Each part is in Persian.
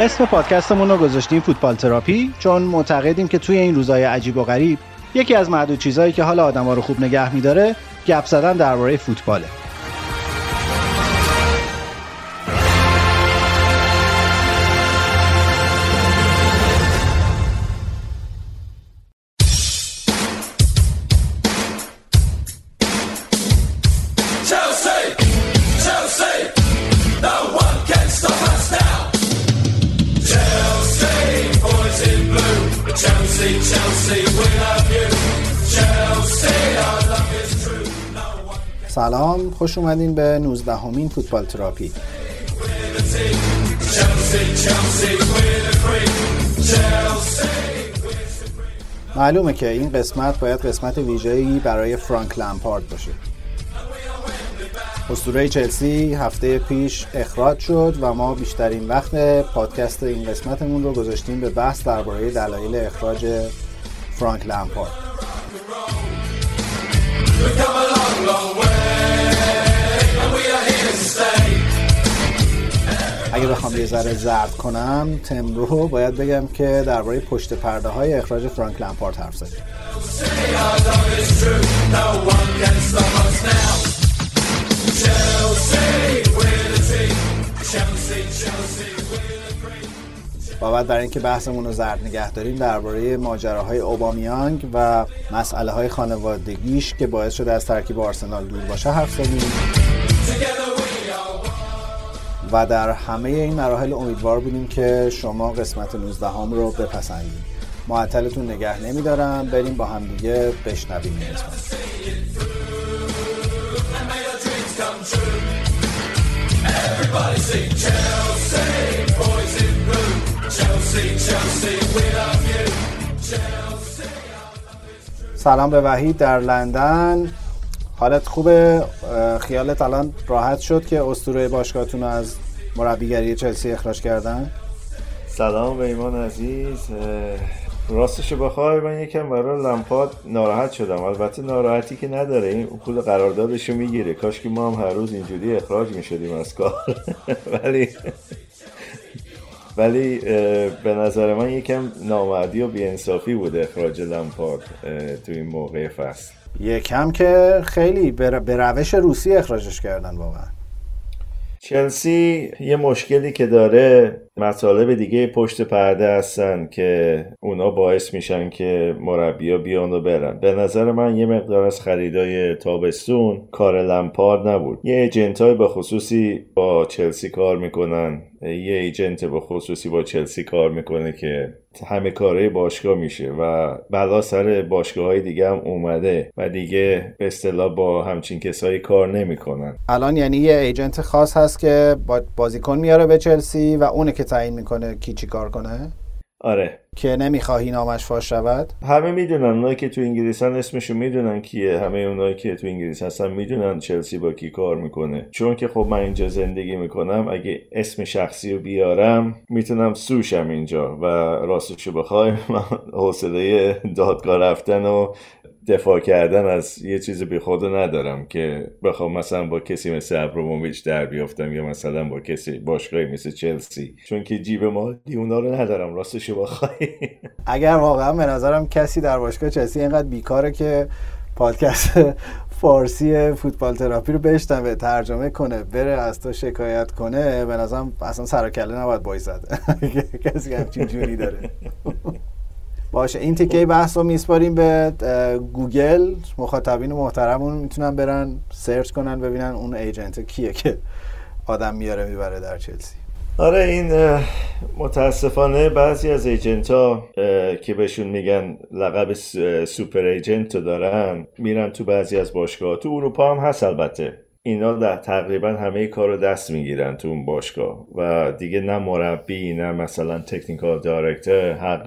اسم پادکستمون رو گذاشتیم فوتبال تراپی چون معتقدیم که توی این روزهای عجیب و غریب یکی از معدود چیزهایی که حال آدما رو خوب نگه میداره گپ زدن درباره فوتباله. خوش اومدین به 19 همین فوتبال تراپی. معلومه که این قسمت باید قسمت ویژه‌ای برای فرانک لمپارد باشه. اسطوره چلسی هفته پیش اخراج شد و ما بیشترین وقت پادکست این قسمتمون رو گذاشتیم به بحث درباره دلایل اخراج فرانک لمپارد. اگه بخوام یه ذره زرد کنم تم رو باید بگم که درباره پشت پرده های اخراج فرانک لمپارد حرف و بعد برای اینکه بحثمون رو زرد نگه داریم درباره ماجراهای اوبامیانگ و مسئله های خانوادگیش که باعث شده از ترکیب آرسنال دور باشه حرف زدیم. و در همه این مراحل امیدوار بودیم که شما قسمت 19 هم رو بپسندید. معطلتون نگه نمیدارم. بریم با هم دیگه بشنویم سلام به وحید در لندن. حالت خوبه. خیالت الان راحت شد که اسطوره باشگاهتون از مربیگری چلسی اخراج کردن؟ سلام به ایمان عزیز. راستش بخوای من یکم برای لمپاد ناراحت شدم. البته ناراحتی که نداره. این پول قراردادشو می‌گیره. کاش که ما هم هر روز اینجوری اخراج می‌شدیم از کار. ولی ولی به نظر من یکم نامردی و بیانصافی بود اخراج لمپارد تو این موقع فصل. یکم که خیلی به روش روسی اخراجش کردن واقعا. چلسی یه مشکلی که داره مطالب دیگه پشت پرده هستن که اونا باعث میشن که مربیا بیان و برن. به نظر من یه مقدار از خریدای تابستون کار لمپارد نبود. یه ایجنت های به خصوصی با چلسی کار می‌کنن. یه ایجنت به خصوصی با چلسی کار می‌کنه که همه کاره باشگاه میشه و بلا سر باشگاه های دیگه هم اومده و دیگه به اصطلاح با همچین کسایی کار نمی‌کنن. الان یعنی یه ایجنت خاص هست که بازیکن میاره به چلسی و اونه که تعیین می‌کنه کی چی کار کنه؟ آره. که نمی‌خواهی نامش فاش شود؟ همه می‌دونن اونایی که تو انگلیسن اسمشو می‌دونن کیه. همه اونایی که تو انگلیس هستن می‌دونن چلسی با کی کار می‌کنه. چون که خب من اینجا زندگی می‌کنم اگه اسم شخصی رو بیارم می‌تونم سوشم اینجا و راستشو بخوای من حوصله دادگاه رفتن و دفاع کردن از یه چیز بی خود ندارم که بخوام مثلا با کسی مثل ابروموویچ در بیافتم یا مثلا با کسی باشگاهی مثل چلسی. چون که جیب مالی اونا رو ندارم راستش بخوای. اگر واقعا به نظرم کسی در باشگاه چلسی اینقدر بیکاره که پادکست فارسی فوتبال تراپی رو بشنوه ترجمه کنه بره از تو شکایت کنه به نظرم اصلا سر کله نباید بایزد کسی همچین جوری داره. باشه. این تیکه بحث رو میسپاریم به گوگل. مخاطبین محترمون می‌تونن برن search کنن ببینن اون agent کیه که آدم میاره می‌بره در چلسی. آره این متاسفانه بعضی از agent ها که بهشون میگن لقب super agent دارن میرن تو بعضی از باشگاه تو اروپا هم هست البته. اینا در تقریبا همه کار رو دست می‌گیرن تو اون باشگاه و دیگه نه مربی نه مثلا technical director حق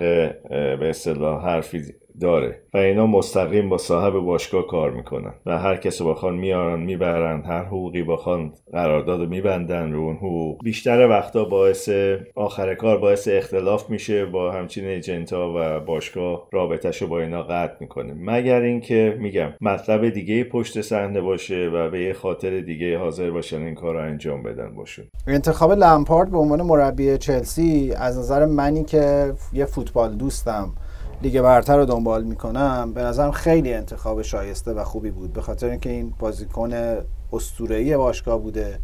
به اصطلاح حرفی داره. و اینا مستقیم با صاحب باشگاه کار می‌کنن. و هر کسی بخوان میارن می‌برن هر حقوقی بخوان قرارداد میبندن رو اون حقوق. بیشتر وقتا باعث آخر کار باعث اختلاف میشه با همچین ایجنتا و باشگاه رابطهشو با اینا قطع می‌کنه. مگر اینکه میگم مطلب دیگه پشت صحنه باشه و به یه خاطر دیگه حاضر باشن این کار رو انجام بدن باشه انتخاب لمپارد به عنوان مربی چلسی از نظر منی که یه فوتبال دوستم لیگ برتر رو دنبال می‌کنم. به نظرم خیلی انتخاب شایسته و خوبی بود. به خاطر اینکه این بازیکن اسطوره‌ای باشگاه بوده.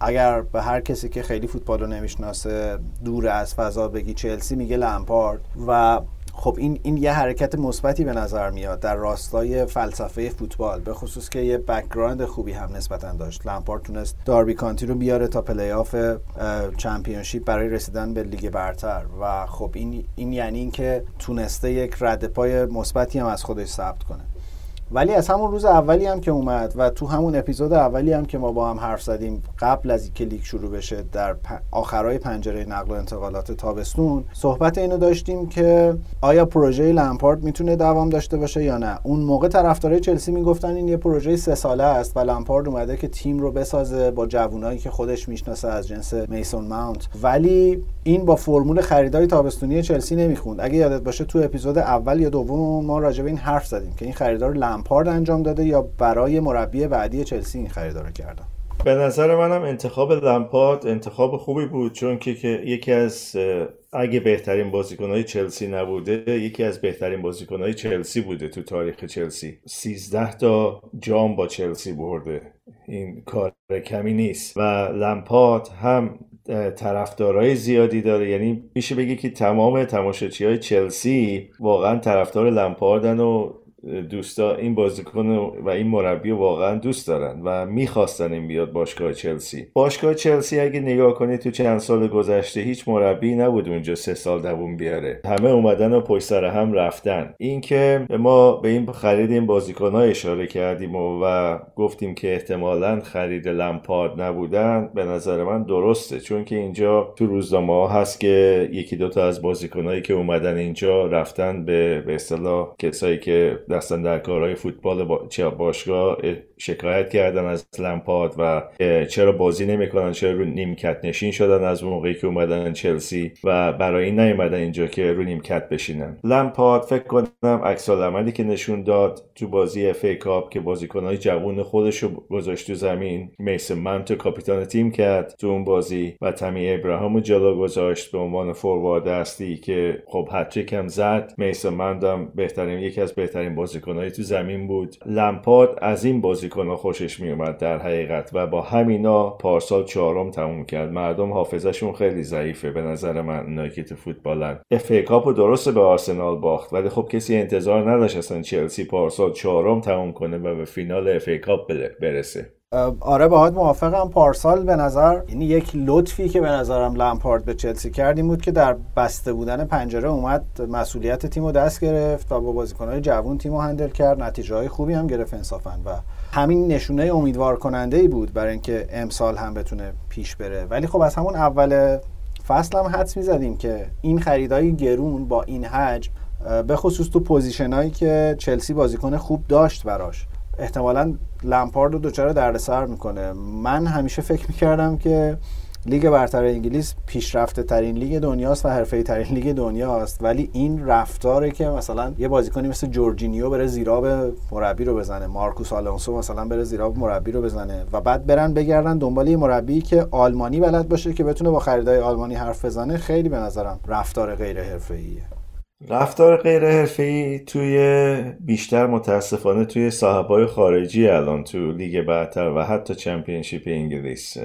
اگر به هر کسی که خیلی فوتبال رو نمی‌شناسه دور از فضا بگی چلسی میگه لمپارد. و خب این این یه حرکت مثبتی به نظر میاد در راستای فلسفه فوتبال به خصوص که یه background خوبی هم نسبتا داشت. لمپارد تونست داربی کانتی رو بیاره تا پلی آف چمپیونشیپ برای رسیدن به لیگ برتر. و خب این این یعنی اینکه تونسته یک رد پای مثبتی هم از خودش ثبت کنه. ولی از همون روز اولی هم که اومد و تو همون اپیزود اولی هم که ما با هم حرف زدیم قبل از اینکه لیگ شروع بشه در آخرای پنجره نقل و انتقالات تابستون صحبت اینو داشتیم که آیا پروژه لمپارد می‌تونه دوام داشته باشه یا نه؟ اون موقع طرفدارای چلسی می‌گفتن این یه پروژه سه ساله است و لمپارد اومده که تیم رو بسازه با جوونایی که خودش می‌شناسه از جنس میسون ماونت. ولی این با فرمول خریدای تابستونی چلسی نمی‌خوند. اگه یادت باشه تو اپیزود اول یا دوم ما راجع به این حرف زدیم که این خریدار لمپارد انجام داده یا برای مربی بعدی چلسی این خریدار رو کردن؟ به نظر منم انتخاب لمپارد انتخاب خوبی بود چون که, که یکی از اگه بهترین بازیکنهای چلسی نبوده یکی از بهترین بازیکنهای چلسی بوده تو تاریخ چلسی. 13 تا جام با چلسی برده. این کار کمی نیست. و لمپارد هم طرفدارای زیادی داره. یعنی میشه بگی که تمام تماشاچی های چلسی واقعا طرفدار لمپاردن و دوستا این بازیکن و این مربی واقعا دوست دارن و می‌خواستن این بیاد باشگاه چلسی. باشگاه چلسی اگه نگاه کنید تو چند سال گذشته هیچ مربی نبود اونجا سه سال دووم بیاره. همه اومدن و پشت سر هم رفتن. اینکه ما به این خرید این بازیکن ها اشاره کردیم و, و گفتیم که احتمالا خرید لمپارد نبودن به نظر من درسته. چون که اینجا تو روزنامه ها هست که یکی دوتا از بازیکنهایی که اومدن اینجا رفتن به به اصطلاح کسایی که دستن در کارهای فوتبال با... باشگاه شکایت کردن از لمپارد و چرا بازی نمی‌کنن چرا رو نیمکت نشین شدن از موقعی که اومدن چلسی و برای این نیومدن اینجا که رو نیمکت بشینن. لمپارد فکر کنم عکس‌العملی که نشون داد تو بازی FA Cup که بازیکنهای جوون خودش رو گذاشت تو زمین میسن مانتو کاپیتان تیم کرد تو اون بازی و تمی ابراهام رو جلو گذاشت به عنوان فوروارد اصلی که خب هتریک هم زد. میسن هم بهترین یکی از بهترین بازیکنهای تو زمین بود. لمپارد از این بازیکنها خوشش میومد در حقیقت و با همینا پارسال چهارم تموم کرد. مردم حافظشون خیلی ضعیفه به نظر من تو فوتبالن. FA Cup درسته به آرسنال باخت ولی خب کسی انتظار نداشت اصلا چلسی پارسال چهارم تموم کنه و به فینال اف کاپ برسه. آره باهات موافقم پارسال به نظر یعنی یک لطفی که به نظرم لمپارد به چلسی کرد این بود که در بسته بودن پنجره اومد مسئولیت تیم رو دست گرفت و با بازیکنهای جوون تیم رو هندل کرد. نتیجه خوبی هم گرفت انصافا و همین نشونه امیدوار کننده ای بود برای اینکه امسال هم بتونه پیش بره. ولی خب از همون اول فصل هم حدس می‌زدیم که این خریدای گرون با این حجم به خصوص تو position هایی که چلسی بازیکن خوب داشت براش. احتمالا لمپارد رو دچار دردسر می‌کنه. من همیشه فکر می‌کردم که لیگ برتر انگلیس پیشرفته ترین لیگ دنیاست و حرفه‌ای ترین لیگ دنیاست ولی این رفتاره که مثلا یه بازیکنی مثل جورجینیو بره زیراب مربی رو بزنه مارکوس آلونسو مثلا بره زیراب مربی رو بزنه و بعد برن بگردن دنبال یه مربی که آلمانی بلد باشه که بتونه با خریدای آلمانی حرف بزنه خیلی به نظرم رفتار غیر حرفه‌ایه رفتار غیر ای توی بیشتر متاسفانه توی صاحبای خارجی الان تو لیگ برتر و حتی چمپیونشیپ انگلیس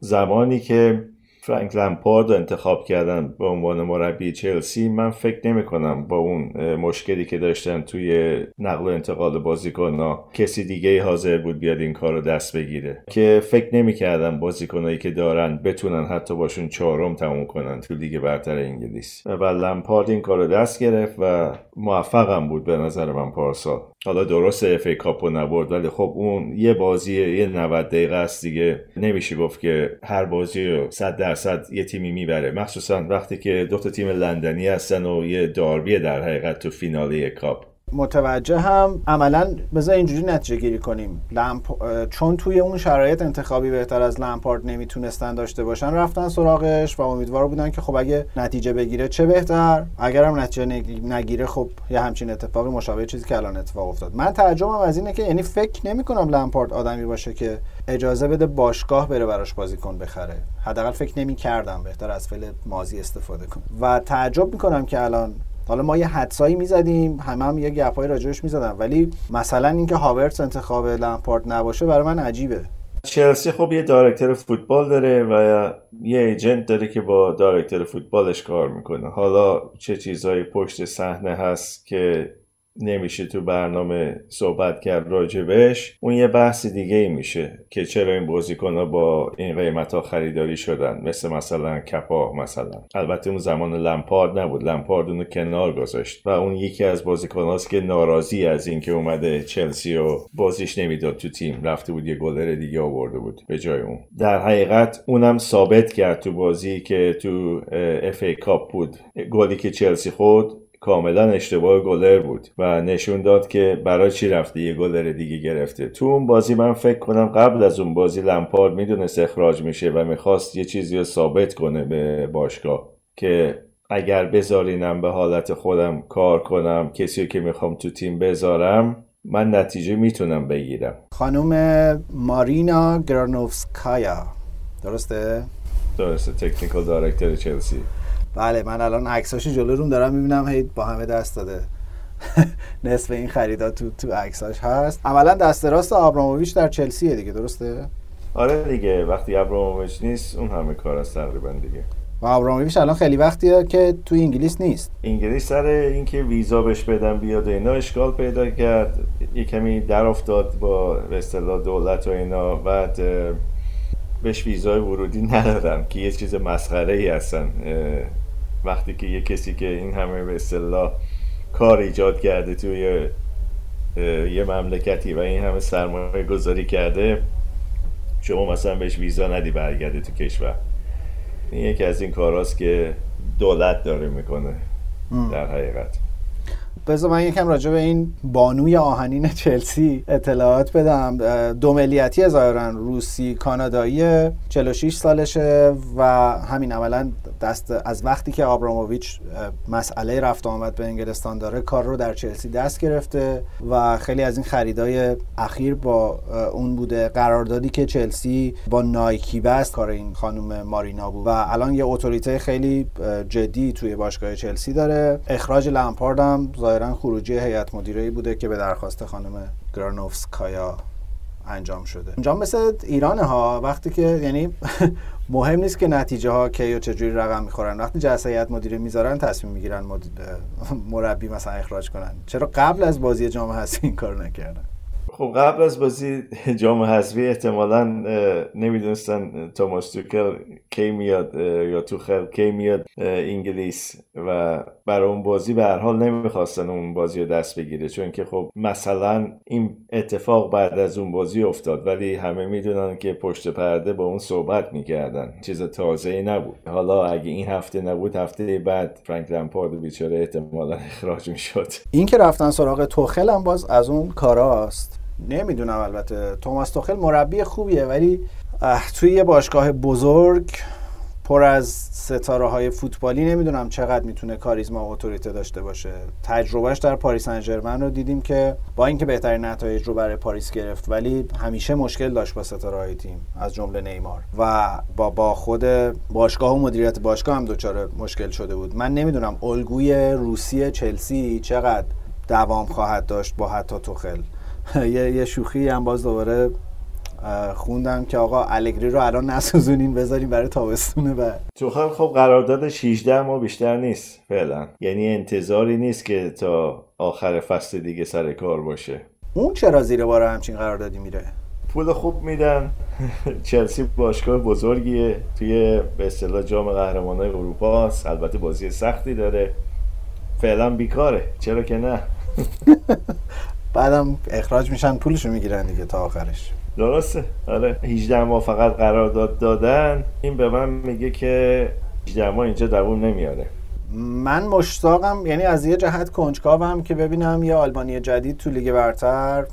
زمانی که فرانک لمپارد انتخاب کردن به عنوان مربی چلسی من فکر نمی کنم با اون مشکلی که داشتن توی نقل و انتقال بازیکن کسی دیگه حاضر بود بیاد این کار رو دست بگیره. که فکر نمی کردم بازیکنایی که دارن بتونن حتی باشون چهارم تموم کنن تو لیگ برتر انگلیس. و لمپارد این کار رو دست گرفت و موفقم بود به نظر من پارسال. حالا درست FA Cup و نبرد ولی خب اون یه بازی یه 90 دقیقه است دیگه. نمیشه گفت که هر بازی رو 100 درصد یه تیمی می‌بره. مخصوصا وقتی که دو تا تیم لندنی هستن و یه داربی در حقیقت تو فینال کاپ. متوجه هم عملا بذار اینجوری نتیجه گیری کنیم. لمپ... چون توی اون شرایط انتخابی بهتر از لمپارد نمی‌تونستن داشته باشن رفتن سراغش و امیدوار بودن که خب اگه نتیجه بگیره چه بهتر؟ اگرم نتیجه نگیره خب یه همچین اتفاقی مشابه چیزی که الان اتفاق افتاد. من تعجبم از اینه که یعنی فکر نمی کنم لمپارد آدمی باشه که اجازه بده باشگاه بره براش بازیکن بخره. حداقل فکر نمی کردم بهتر از فعل ماضی استفاده کنم. و تعجب می‌کنم که الان حالا ما یه حدسایی می‌زدیم همه هم یه گپای راجعش می‌زدم ولی مثلا اینکه هاورتس انتخاب لمپارد نباشه برای من عجیبه. چلسی خب یه دایرکتور فوتبال داره و یه ایجنت داره که با دایرکتور فوتبالش کار می‌کنه. حالا چه چیزهایی پشت صحنه هست که نمیشه تو برنامه صحبت کرد راجبش. اون یه بحث دیگه ای میشه که چرا این بازیکن ها با این قیمت ها خریداری شدن. مثل مثلا کپا مثلا. البته اون زمان لمپارد نبود. لمپارد اونو کنار گذاشت و اون یکی از بازیکن هاست که ناراضی از اینکه اومده چلسی و بازیش نمی‌داد تو تیم. رفته بود یه گلر دیگه آورده بود به جای اون. در حقیقت اونم ثابت کرد تو بازی که تو اف ای کاپ بود. گلی که چلسی خود کاملا اشتباه گلر بود و نشون داد که برای چی رفته یه گلر دیگه گرفته. تو اون بازی من فکر کنم قبل از اون بازی لمپارد می‌دونست اخراج میشه و می‌خواست یه چیزی رو ثابت کنه به باشگاه که اگر بذارینم به حالت خودم کار کنم کسی که می‌خوام تو تیم بذارم من نتیجه می‌تونم بگیرم. خانم مارینا گرانوفسکایا. درسته؟ درسته تکنیکال دایرکتور چلسی. بله من الان عکساشو جلو روم دارم می‌بینم هی با همه دست داده. نصف این خریدا تو تو عکساش هست. عملا دست راست آبراموویچ در چلسیه دیگه درسته؟ آره دیگه وقتی آبراموویچ نیست اون همه کار است تقریبا دیگه. و آبراموویچ الان خیلی وقتیه که تو انگلیس نیست. انگلیس سر اینکه ویزا بهش بدن بیاد و اینا اشکال پیدا کرد. یه کمی در افتاد با به اصطلاح دولت و اینا. بعد بهش ویزای ورودی ندادم که یه چیز مسخره ای هستن وقتی که یه کسی که این همه به اصطلاح کار ایجاد کرده توی یه مملکتی و این همه سرمایه گذاری کرده شما مثلا بهش ویزا ندی برگرده تو کشور. این یکی از این کاراست که دولت داره می‌کنه. در حقیقت. بذار من یکم راجع به این بانوی آهنین چلسی اطلاعات بدم. دو ملیتی ظاهرا روسی کانادایی 46 سالشه و همین عملا دست از وقتی که آبراموویچ مسئله رفت آمد به انگلستان داره کار رو در چلسی دست گرفته و خیلی از این خریدای اخیر با اون بوده. قراردادی که چلسی با نایکی بست کار این خانم مارینا بود. و الان یه اتوریته خیلی جدی توی باشگاه چلسی داره. اخراج لمپارد هم ظاهرا خروجی هیئت مدیره بوده که به درخواست خانم گرانوفسکایا انجام شده. اونجا مثل ایران ها وقتی که یعنی مهم نیست که نتیجه ها کی و چجوری رقم می‌خورن. وقتی جلسه هیئت مدیره می‌ذارن تصمیم می‌گیرن مربی مثلا اخراج کنن. چرا قبل از بازی جام هستی این کار نکردن؟ خب قبل از بازی جام حذفی احتمالا نمی‌دونستن توماس توکل کی میاد یا توخل کی میاد انگلیس و برای اون بازی به هر حال نمی‌خواستن اون بازی رو دست بگیره. چون که خب مثلا این اتفاق بعد از اون بازی افتاد ولی همه می‌دونن که پشت پرده با اون صحبت می‌کردن. چیز تازه ای نبود. حالا اگه این هفته نبود هفته بعد فرانک لمپارد بیچاره احتمالا اخراج می‌شد. این که رفتن سراغ توخل هم باز از اون کاراست نمی‌دونم البته. توماس توخل مربی خوبیه ولی توی یه باشگاه بزرگ پر از ستاره های فوتبالی نمی‌دونم چقدر می‌تونه کاریزما و اتوریته داشته باشه. تجربهش در پاریس انجرمن رو دیدیم که با اینکه بهترین نتایج رو برای پاریس گرفت ولی همیشه مشکل داشت با ستاره های تیم از جمله نیمار. و با با خود باشگاه و مدیریت باشگاه هم دچار مشکل شده بود. من نمی‌دونم الگوی روسی چلسی چقدر دوام خواهد داشت با حتی توخل. یه،, یه شوخی هم باز دوباره خوندم که آقا الگری رو الان نسوزونین بذاریم برای تابستونه و توخل خب قراردادش 18 ماه بیشتر نیست فعلا. یعنی انتظاری نیست که تا آخر فصل دیگه سر کار باشه. اون چرا زیر بار همچین قراردادی میره؟ پول خوب میدن. چلسی باشگاه بزرگیه. توی به اصطلاح جام قهرمانای اروپا است البته بازی سختی داره. فعلا بیکاره. چرا که نه؟ بعدم اخراج میشن پولشو می‌گیرن دیگه تا آخرش. درسته. آره 18 ماه فقط قرارداد دادن. این به من میگه که 18 ماه اینجا دووم نمیاره. من مشتاقم یعنی از یه جهت کنجکاوم که ببینم یه آلبانی جدید تو لیگ برتر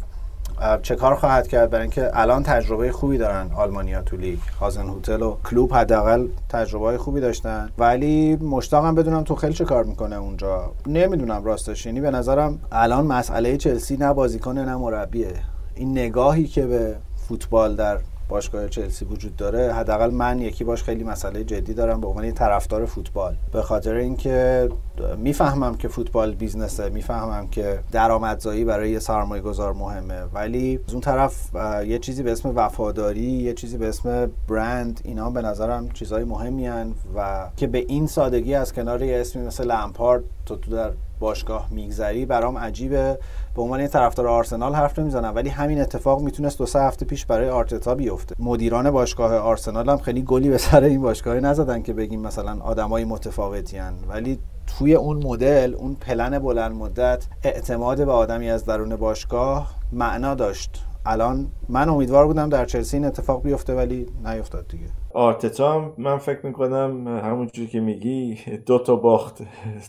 چه کار خواهد کرد برای اینکه الان تجربه خوبی دارن آلمانیا تو لیگ. هازن هتل و کلوب حداقل تجربه خوبی داشتن. ولی مشتاقم بدونم تو خیلی چه کار می‌کنه اونجا. نمی‌دونم راستش. یعنی به نظرم الان مسئله چلسی نه بازیکن نه مربیه. این نگاهی که به فوتبال در باشگاه چلسی وجود داره حداقل من یکی باش خیلی مسئله جدی دارم به عنوان طرفدار فوتبال. به خاطر اینکه می‌فهمم که فوتبال بیزنسه می‌فهمم که درآمدزایی برای یه سرمایه گذار مهمه. ولی از اون طرف یه چیزی به اسم وفاداری یه چیزی به اسم برند اینا به نظرم چیزهای مهمی هن و که به این سادگی از کنار یه اسمی مثل لمپارد تو در باشگاه میگذری برام عجیبه. به عنوان یه طرفدار آرسنال حرف نمی‌زنم ولی همین اتفاق می‌تونست دو سه هفته پیش برای آرتتا بیفته. مدیران باشگاه آرسنال هم خیلی گلی به سر این باشگاه نزدن که بگیم مثلا آدمای متفاوتی هن. ولی توی اون مدل اون پلن بلند مدت اعتماد به آدمی از درون باشگاه معنا داشت. الان من امیدوار بودم در چلسی این اتفاق بیفته ولی نیفتاد دیگه. آرتتا من فکر می‌کنم همونجور که میگی دو تا باخت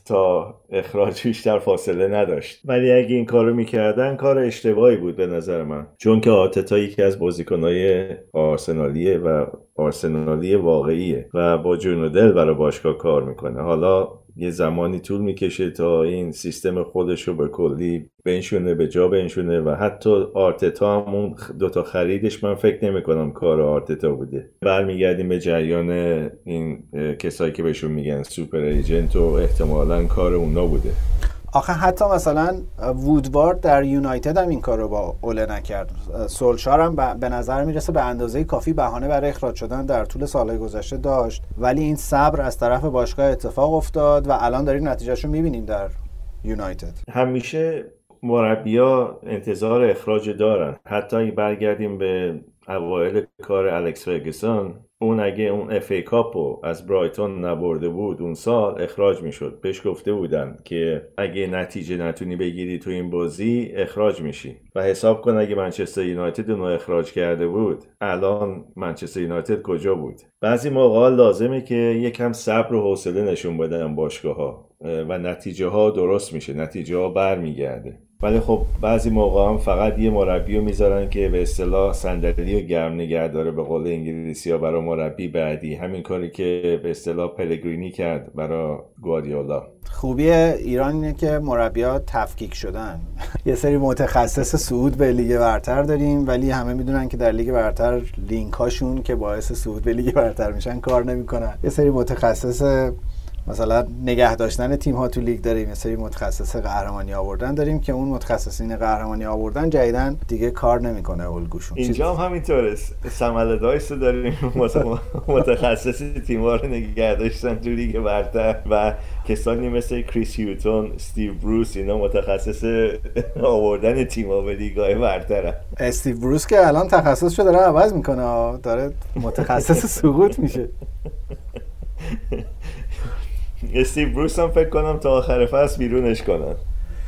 تا اخراج بیشتر فاصله نداشت. ولی اگه این کارو می‌کردن کار اشتباهی بود به نظر من. چون که آرتتا یکی از بازیکنهای آرسنالیه و آرسنالی واقعیه و با جون و دل برای باشگاه کار می‌کنه. حالا یه زمانی طول می‌کشه تا این سیستم خودش رو به کلی بنشونه به جا بنشونه و حتی آرتتا هم اون دوتا خریدش من فکر نمی کنم کار آرتتا بوده. برمیگردیم به جریان این کسایی که بهشون میگن سوپر ایجنت و احتمالا کار اونا بوده. آخه حتی مثلا وودوارد در یونایتد هم این کار رو با اوله نکرد. سولشار هم به نظر می‌رسه به اندازه کافی بهانه برای اخراج شدن در طول سالهای گذشته داشت. ولی این صبر از طرف باشگاه اتفاق افتاد و الان داریم نتیجهش رو می‌بینیم در یونایتد. همیشه مربیا انتظار اخراج دارن. حتی برگردیم به اوایل کار الکس فرگسون اون اگه اون اف ای کاپو از برایتون نبرده بود اون سال اخراج می‌شد. بهش گفته بودن که اگه نتیجه نتونی بگیری تو این بازی اخراج میشی. و حساب کن اگه منچستر یونایتد اونو اخراج کرده بود. الان منچستر یونایتد کجا بود؟ بعضی موقع لازمه که یکم صبر و حوصله نشون بدن باشگاه ها و نتیجه ها درست میشه. نتیجه ها برمیگرده. ولی خب بعضی موقع هم فقط یه مربی رو می‌ذارن که به اصطلاح صندلی و گرم نگه داره به قول انگلیسی ها برای مربی بعدی. همین کاری که به اصطلاح پلگرینی کرد برای گوادیولا خوبی ایران اینه که مربیا تفکیک شدن. یه سری متخصص صعود به لیگ برتر داریم ولی همه می‌دونن که در لیگ برتر لینک هاشون که باعث صعود به لیگ برتر میشن کار نمی‌کنن. یه سری متخصص مثلا نگه داشتن تیم ها تو لیگ داریم یه سری متخصص قهرمانی آوردن داریم که اون متخصصین قهرمانی آوردن جدیدن دیگه کار نمی‌کنه الگوشون. اینجا هم همینطوره. سم آلاردایس داریم. متخصص تیم ها رو نگه داشتن تو لیگ برتر و کسانی مثل کریس هیوتون استیو بروس اینا متخصص آوردن تیم ها به لیگ های برتر استیو بروس که الان تخصص داره عوض می‌کنه. داره متخصص سقوط میشه. استیو بروس هم فکر کنم تا آخر فصل بیرونش کنن.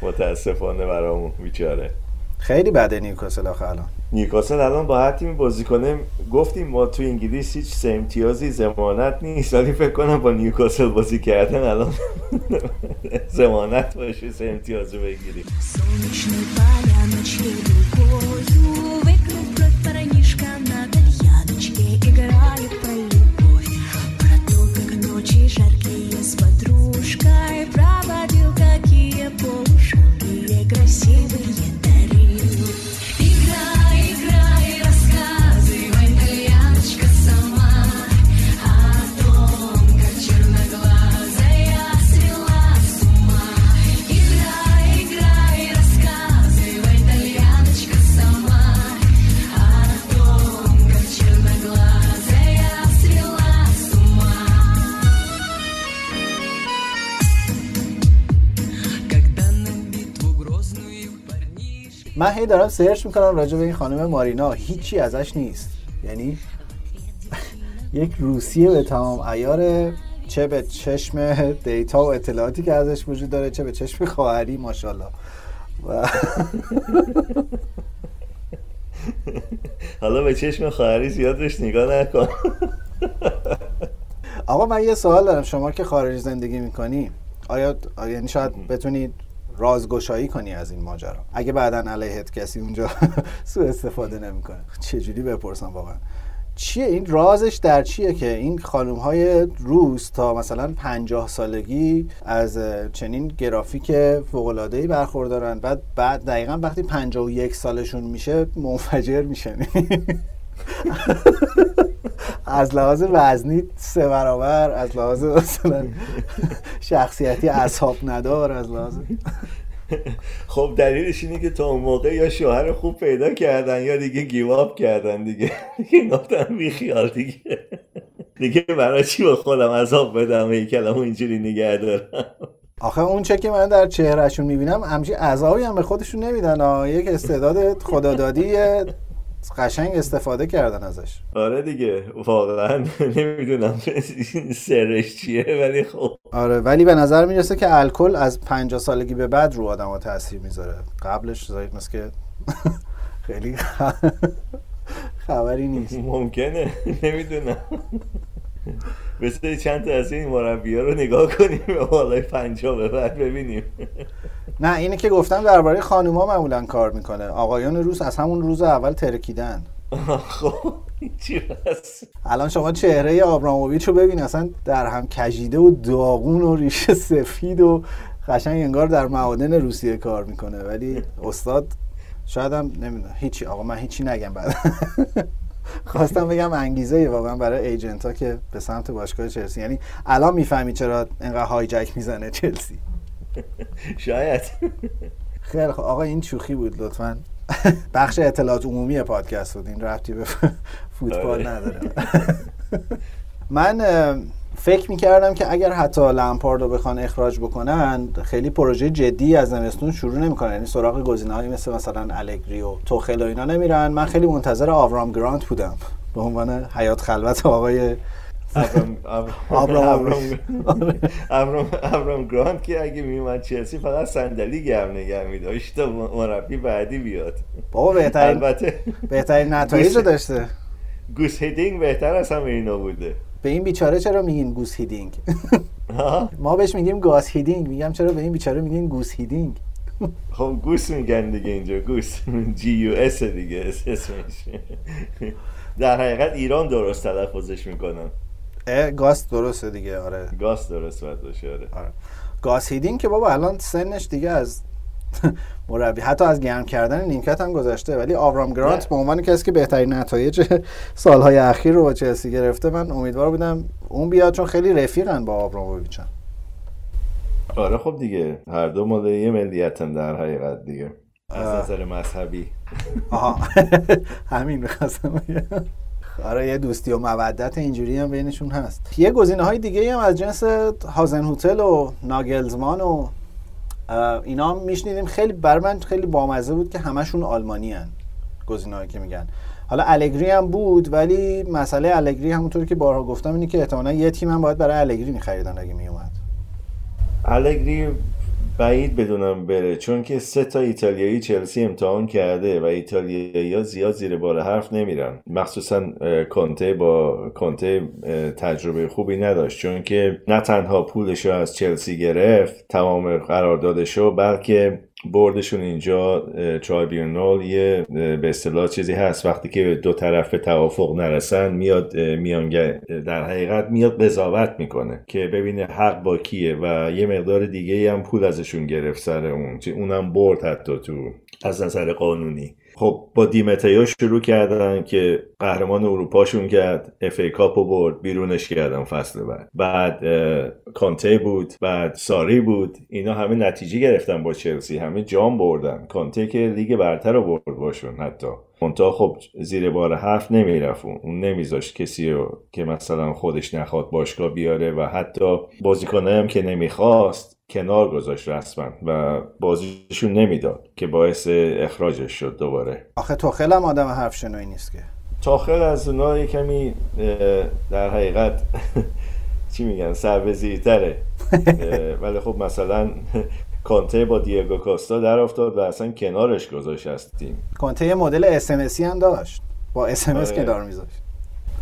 متاسفانه برامون بیچاره. خیلی بده نیوکاسل آخه الان. نیوکاسل الان با هر تیمی بازی کنه گفتیم ما تو انگلیس هیچ سه امتیازی ضمانت نیست. ولی فکر کنم با نیوکاسل بازی کردن الان زمانت باشه سه امتیاز بگیریم. с подружкой. من هی دارم سرچ می‌کنم راجع به این خانم مارینا هیچی ازش نیست. یعنی یک روسیه به تمام ایار چه به چشم دیتا و اطلاعاتی که ازش وجود داره چه به چشم خواهری ماشاءالله. و حالا به چشم خواهری زیاد بهش نگاه نکن. آقا من یه سوال دارم. شما که خارج زندگی می‌کنی آیا یعنی شاید بتونید رازگشایی کنی از این ماجرا. اگه بعدا علیهت کسی اونجا سوء استفاده نمی‌کنه. چجوری بپرسم واقعا؟ چیه؟ این رازش در چیه که این خانوم های روس تا مثلا پنجاه سالگی از چنین گرافیک فوقلادهی برخوردارن بعد بعد دقیقا وقتی پنجاه و یک سالشون میشه منفجر میشن. از لحاظ وزنی سه برابر از لحاظ مثلا شخصیتی اصحاب ندار از لحاظ. خب دلیلش اینه که تا اون موقع یا شوهر خوب پیدا کردن یا دیگه گیواب کردن دیگه. دیگه گفتن بی خیال دیگه. دیگه برای چی با خودم عذاب بدم؟ ای کلمه اینجوری نگه دارم. آخه اون چه که من در چهرهشون می‌بینم همچی عذابی هم به خودشون نمیدن یک استعداد خدادادی قشنگ استفاده کردن ازش. آره دیگه واقعا. نمی‌دونم سرش چیه ولی خب. آره ولی به نظر می‌رسه که الکل از 50 سالگی به بعد رو آدم ها تاثیر می‌ذاره. قبلش زاید مثل که خیلی خبری نیست. ممکنه. نمی‌دونم. مثل چند تا از این مربی ها رو نگاه کنیم به بالای پنجا به بعد ببینیم. نه اینه که گفتم درباره خانوما معمولا کار می‌کنه. آقایان روس از همون روز اول ترکیدن. خب چی الان شما چهره آبراموویچ رو ببین اصلا در هم کجیده و داغون و ریشه سفید و قشنگ انگار در معادن روسیه کار می‌کنه. ولی استاد شاید هم نمی‌دونم. هیچی آقا من هیچی نگم بعد. خواستم بگم انگیزه واقعا برای ایجنت ها که به سمت باشگاه چلسی. یعنی الان می‌فهمی چرا اینقدر هایجک می‌زنه چلسی. شاید. خیلی خب. آقا این شوخی بود لطفا. بخش اطلاعات عمومی پادکست بود. این رفتی به فوتبال آره. نداره. من فکر می‌کردم که اگر حتی لمپارد رو بخوان اخراج بکنن خیلی پروژه جدی از زمستون شروع نمی‌کنن. یعنی سراغ گزینه‌هایی مثل مثلا الگری و توخل و اینا نمیرن. من خیلی منتظر آورام گرانت بودم. به عنوان حیات خلوت آقای آورام گرانت که اگه میومد چلسی فقط صندلی گرم نگه میداشت تا مربی بعدی بیاد. بابا بهترین البته بهترین نتایج رو داشته. گوس هیدینک بهتر از همه اینا بوده. به این بیچاره چرا میگین گوس هیدینک؟ ما بهش میگیم گاس هیدینک میگم چرا به این بیچاره میگین گوس هیدینک؟ خب گوس میگن دیگه اینجا گوس G U S دیگه اسمش در حقیقت ایران درست تلفظش می‌کنن. گاس درسته دیگه آره. گاس درست باید باشه آره. آره. گاس هیدینک که بابا الان سنش دیگه از مربی. حتی از گرم کردن نیمکت هم گذشته ولی آورام گرانت به عنوان کسی که بهترین نتایج سالهای اخیر رو با چلسی گرفته من امیدوار بودم اون بیاد چون خیلی رفیقن با آبراموویچ آره خب دیگه هر دو مال یه ملیتن در حقیقت دیگه. از نظر مذهبی. آها. همین می‌خواستم آره یه دوستی و مودت اینجوری هم بینشون هست. یه گزینه های دیگه هم از جنس هازن هوتل و ناگلزمان و اینا میشنیدیم. خیلی بر من خیلی بامزه بود که همشون آلمانی هن گزینه‌ای که میگن. حالا الگری هم بود ولی مسئله الگری همونطوری که بارها گفتم اینه که احتمالاً یه تیم هم باید برای الگری میخریدن اگه میومد الگری بعید بدونم بره چون که سه تا ایتالیایی چلسی امتحان کرده و ایتالیایی ها زیاد زیر بار حرف نمیرن. مخصوصا کنته با کنته تجربه خوبی نداشت چون که نه تنها پولش رو از چلسی گرفت تمام قراردادش بلکه بردشون اینجا ترایبیونال یه به اصطلاح چیزی هست. وقتی که دو طرف به توافق نرسن میاد میانگه در حقیقت میاد قضاوت می‌کنه که ببینه حق با کیه و یه مقدار دیگه هم پول ازشون گرفت سر اون. اونم برد حتی تو از نظر قانونی. خب با دیمتیا شروع کردن که قهرمان اروپاشون کرد اف ای کاپو برد بیرونش کردن فصل بعد. بعد کانته بود بعد ساری بود. اینا همه نتیجه گرفتن با چلسی همه جام بردن. کانته که لیگ برتر رو برد باشون حتی. منتها خب زیر بار حرف نمی‌رفت. اون نمیذاشت کسی رو که مثلا خودش نخواد باشگاه بیاره و حتی بازیکنه هم که نمی‌خواست کنار گذاشت رسما و بازیشون نمی‌داد که باعث اخراجش شد دوباره. آخه توخل هم آدم حرف شنوی نیست که. تاخل از اونا کمی در حقیقت چی میگن سربزیرتره. ولی خب مثلا کونته با دیگو کاستا در افتاد و اصلا کنارش گذاشت از تیم کونته مدل اس ام اس هم داشت. با اس ام اس کنار میذاشت.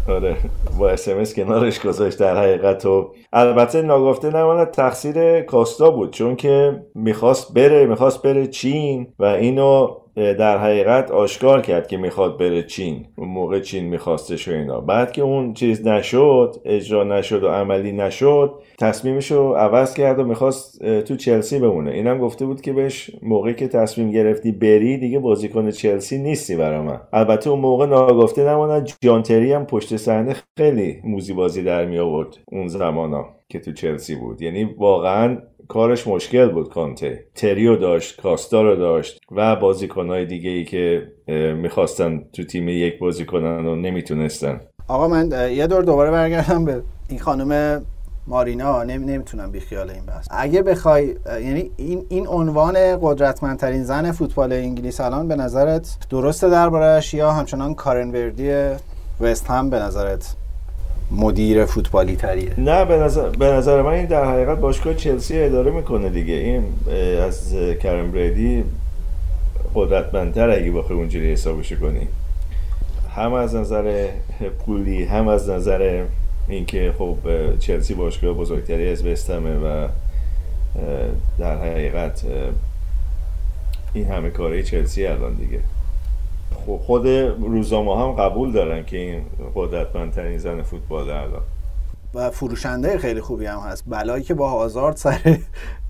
آره با اس کنارش گذاشت در حقیقت و البته ناگفته نماند تقصیر کاستا بود چون که می‌خواست بره می‌خواست بره چین و اینو در حقیقت آشکار کرد که می‌خواد بره چین. اون موقع چین میخواستش و اینا. بعد که اون چیز نشد اجرا نشد و عملی نشد تصمیمش رو عوض کرد و می‌خواست تو چلسی بمونه. اینم گفته بود که بهش موقعی که تصمیم گرفتی بری دیگه بازیکن چلسی نیستی برا من. البته اون موقع ناگفته نماند. جانتری هم پشت صحنه خیلی موزی بازی در می آورد اون زمانا که تو چلسی بود. یعنی واقعا کارش مشکل بود کانته. تریو داشت کاستا رو داشت و بازیکنهای دیگه ای که می‌خواستن تو تیم یک بازی کنن و نمی‌تونستن. آقا من یه دور دوباره برگردم به این خانم مارینا. نمی نمی‌تونم بیخیال این بحث. اگه بخوای یعنی این این عنوان قدرتمندترین زن فوتبال انگلیس الان به نظرت درسته دربارهش یا همچنان کارن وردی وست هم به نظرت؟ مدیر فوتبالی تریه نه به نظر, به نظر من این در حقیقت باشگاه چلسی اداره می‌کنه دیگه. این از کرم بریدی قدرتمندتر اگه بخوای اونجوری حسابش کنی. هم از نظر پولی هم از نظر اینکه خب چلسی باشگاه بزرگتری از وستمه و در حقیقت این همه کاری چلسی الان دیگه. خود روزنامه هم قبول دارن که این قدرتمندترین زن فوتبال الان. و فروشنده خیلی خوبی هم هست. بلایی که با هازارد سر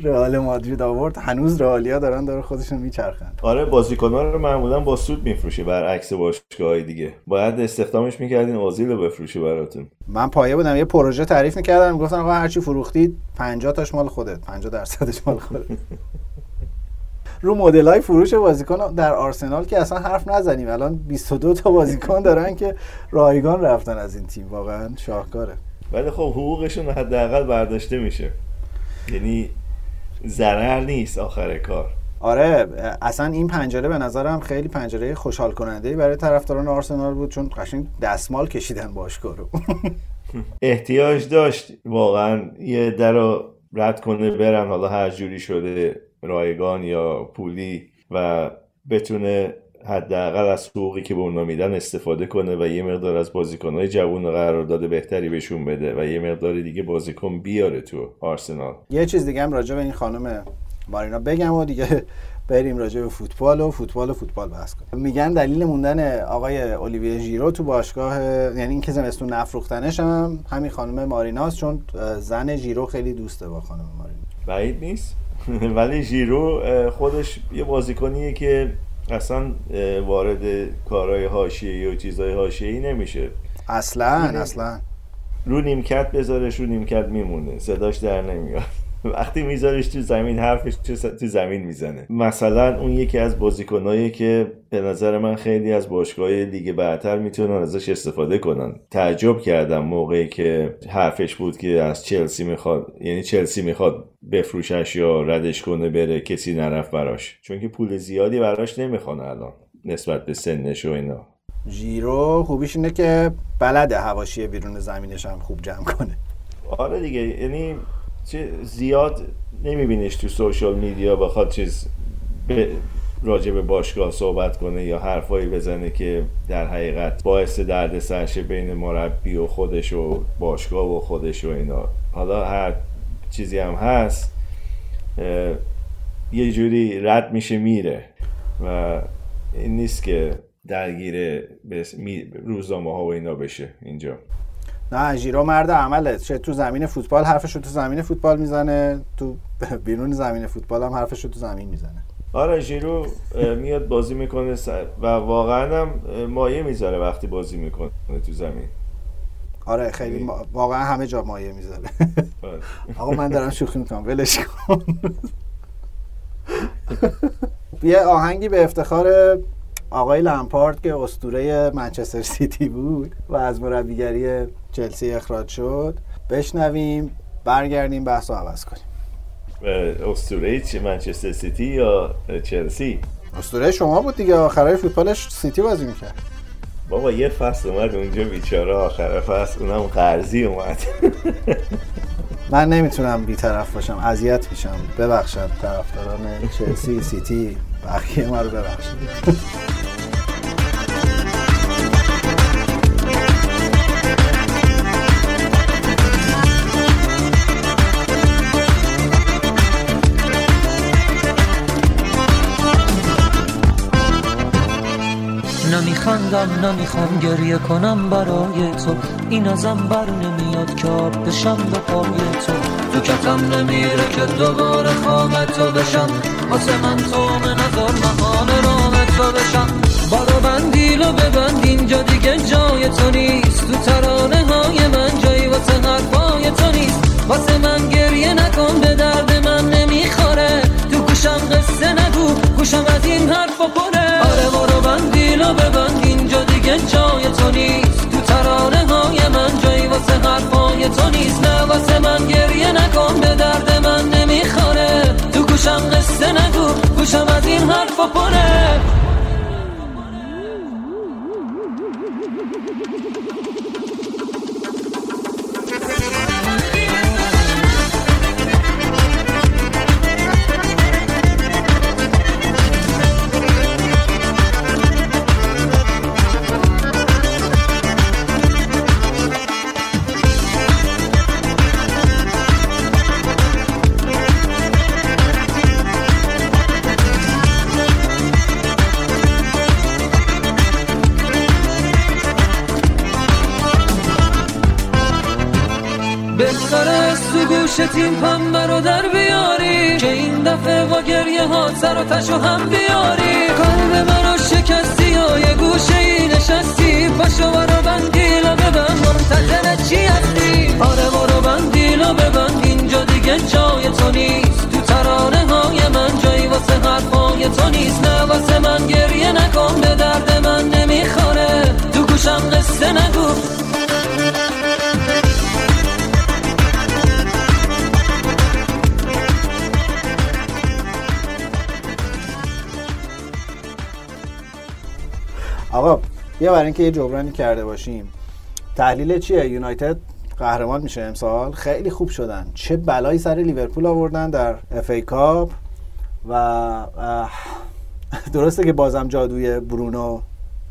رئال مادرید آورد هنوز رئالیا دارن داره خودشون میچرخن. آره بازیکن‌ها رو معمولا با سود میفروشه برعکس باشگاه‌های دیگه. باید استخدامش می‌کردین اوزیل رو بفروشه براتون. من پایه بودم یه پروژه تعریف می‌کردم گفتن آقا هرچی فروختید 50 تاش مال خودت 50 درصدش مال خودت. رو مدل های فروش بازیکن در آرسنال که اصلا حرف نزنیم. الان 22 تا بازیکن دارن که رایگان رفتن از این تیم. واقعا شاهکاره. ولی خب حقوقشون حداقل برداشته میشه. یعنی ضرر نیست آخر کار. آره اصلا این پنجره به نظرم خیلی پنجره خوشحال کننده برای طرفداران آرسنال بود چون قشنگ دستمال کشیدن باشگاه رو. احتیاج داشت. واقعا یه در رو رد کنه برن حالا هر جوری شده. رایگان یا پولی و بتونه حداقل از حقوقی که به اونا میدن استفاده کنه و یه مقدار از بازیکنهای جوون قرارداد بهتری بهشون بده و یه مقدار دیگه بازیکن بیاره تو آرسنال. یه چیز دیگه هم راجع به این خانم مارینا بگم و دیگه بریم راجع به فوتبال و فوتبال و فوتبال بحث کنیم. میگن دلیل موندن آقای اولیویه ژیرو تو باشگاه یعنی اینکه زمستون نفروختنش هم همین خانم ماریناست چون زن ژیرو خیلی دوسته با خانم مارینا بعید نیست؟ ولی ژیرو خودش یه بازیکنیه که اصلا وارد کارهای حاشیه‌ای و چیزهای حاشیه‌ای نمیشه. اصلا اصلا. رو نیمکت بذارش رو نیمکت میمونه. صداش در نمیاد. وقتی میذارش تو زمین حرفش تو زمین می‌زنه. مثلا اون یکی از بازیکنایی که به نظر من خیلی از باشگاه لیگ برتر می‌تونن ازش استفاده کنن. تعجب کردم موقعی که حرفش بود که از چلسی می‌خواد یعنی چلسی می‌خواد بفروشش یا ردش کنه بره کسی نرفت براش. چون که پول زیادی براش نمی‌خوان الان نسبت به سنش و اینا. ژیرو خوبیش اینه که بلده هواشی بیرون زمینش هم خوب جمع کنه. آره دیگه یعنی چه زیاد نمیبینیش تو سوشال میدیا بخواد چیز به راجع به باشگاه صحبت کنه یا حرفایی بزنه که در حقیقت باعث درد سرشه بین مربی و خودش و باشگاه و خودش و اینا. حالا هر چیزی هم هست یه جوری رد میشه میره. و این نیست که درگیر روزنامه ها و اینا بشه اینجا. نه ژیرو مرد عمله. چه تو زمین فوتبال حرفش رو تو زمین فوتبال می‌زنه تو بیرون زمین فوتبال هم حرفش رو تو زمین می‌زنه. آره ژیرو میاد بازی می‌کنه و واقعا هم مایه می‌ذاره وقتی بازی می‌کنه تو زمین. آره خیلی واقعا همه جا مایه می‌ذاره. آره. آقا من دارم شوخی می‌کنم. ولش کن. یه آهنگی به افتخار آقای لمپارد که استوره منچستر سیتی بود و از مربیگری چلسی اخراج شد بشنویم برگردیم بحث رو عوض کنیم. اسطوره منچستر سیتی یا چلسی؟ اسطوره شما بود دیگه آخرای فوتبالش سیتی بازی می‌کرد. بابا یه فصل اومد اونجا بیچاره آخر فصل اونم قرضی اومد. من نمی‌تونم بیطرف باشم اذیت میشم. ببخشد طرفداران چلسی سیتی بقیه ما رو ببخشید. نمیخندم نمی‌خوام گریه کنم برای تو. این ازم بر نمیاد که آب بشم به پای تو. تو کتم نمیره که دوباره خواب تو بشم. واسه من تو نظر مهان رام تو بشم. بارو بندیلو ببند اینجا دیگه جای تو نیست. تو ترانه های من جایی واسه حرفای تو نیست. واسه من گریه نکن به درد من نمی‌خوره. تو گوشم قصه نگو. گوشم از این حرف پره آره برو بندیلو ببند اینجا دیگه جای تو نیست. تو ترانه های من جایی واسه حرفای تو نیست. نه واسه من گریه نکن به درد من نمی‌خوره. تو گوشم قصه نگو گوشم از این حرف پره. بهتره تو گوش تیم پنبه رو بیاری که این دفعه با گریه ها سر و تشو هم بیاری. قلب منو شکستی یا یه گوشه ای نشستی. پاشو برو بندیلا ببند منتظر چی هستی؟ آره برو بندیلا ببند اینجا دیگه جای تو نیست. تو ترانه های من جایی واسه حرفای تو نیست. نه واسه من گریه نکن به درد من نمی‌خوره. تو گوشم قصه نگو. آقا بیا برای اینکه یه جبرانی کرده باشیم. تحلیل چیه؟ یونایتد قهرمان میشه امسال. خیلی خوب شدن. چه بلایی سر لیورپول آوردن در اف ای کاپ و درسته که بازم جادوی برونو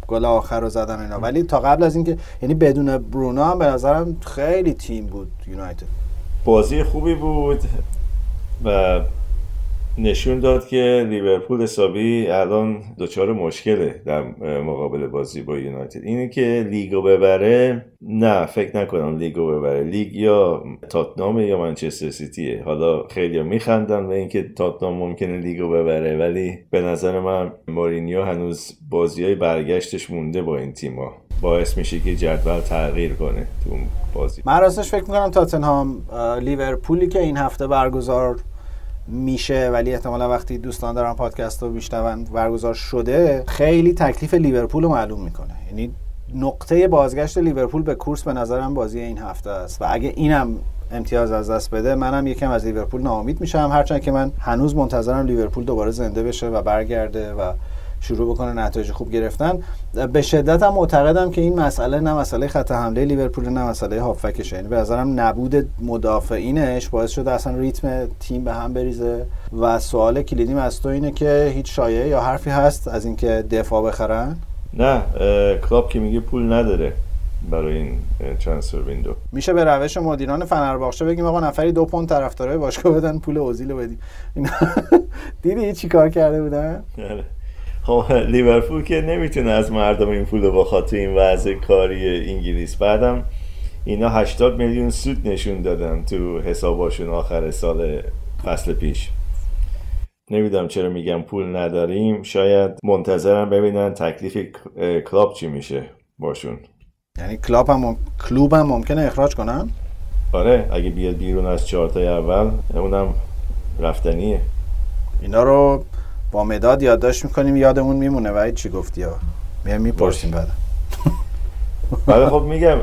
گل آخر رو زدن اینا. ولی تا قبل از اینکه یعنی بدون برونو هم به نظرم خیلی تیم بود یونایتد. بازی خوبی بود و نشون داد که لیورپول حسابی الان دچار مشکله در مقابل بازی با یونایتد. اینه که لیگو ببره نه فکر نکنم لیگو ببره. لیگ یا تاتنام یا منچستر سیتیه. حالا خیلی میخندن به اینکه تاتنام ممکنه لیگو ببره ولی به نظر من مورینیو هنوز بازی های برگشتش مونده با این تیما باعث میشه که جدول تغییر کنه تو بازی. من راستش فکر می‌کنم تاتنهام لیورپولی که این هفته برگزار میشه ولی احتمالا وقتی دوستان دارن پادکست رو میشنون برگزار شده خیلی تکلیف لیورپول رو معلوم می‌کنه. یعنی نقطه بازگشت لیورپول به کورس به نظرم بازی این هفته است. و اگه اینم امتیاز از دست بده منم یکم از لیورپول ناامید میشم. هرچند که من هنوز منتظرم لیورپول دوباره زنده بشه و برگرده و شروع بکنه نتایج خوب گرفتن. به شدت هم معتقدم که این مسئله نه مسئله خط حمله لیورپول نه مسئله هافکشه یعنی به نظرم نبود مدافعینش باعث شده اصلا ریتم تیم به هم بریزه. و سوال کلیدیم از تو اینه که هیچ شایعه یا حرفی هست از اینکه دفاع بخرن؟ نه کلاب که میگه پول نداره برای این ترانسفر ویندو. میشه به روش مدیران فنرباغچه بگیم آقا نفری دو پوند طرفدارای باشگاه بدن پول اوزیل بدیم. دیدی چی کار کرده بودن؟ آره. خب لیورپول که نمی‌تونه از مردم این پول رو بخواد تو این وضع کاری انگلیس. بعدم اینا 80 میلیون سود نشون دادن تو حساباشون آخر سال فصل پیش. نمی‌دونم چرا میگم پول نداریم. شاید منتظرم ببینن تکلیف کلاب چی میشه باشون. یعنی کلاب هم مم... کلوب هم ممکنه اخراج کنن؟ آره اگه بیاد بیرون از چهارتای اول اونم رفتنیه. اینا رو با مداد یادداشت می‌کنیم یادمون میمونه. و چی گفتی ها میام می‌پرسیم بعد. ولی خب میگم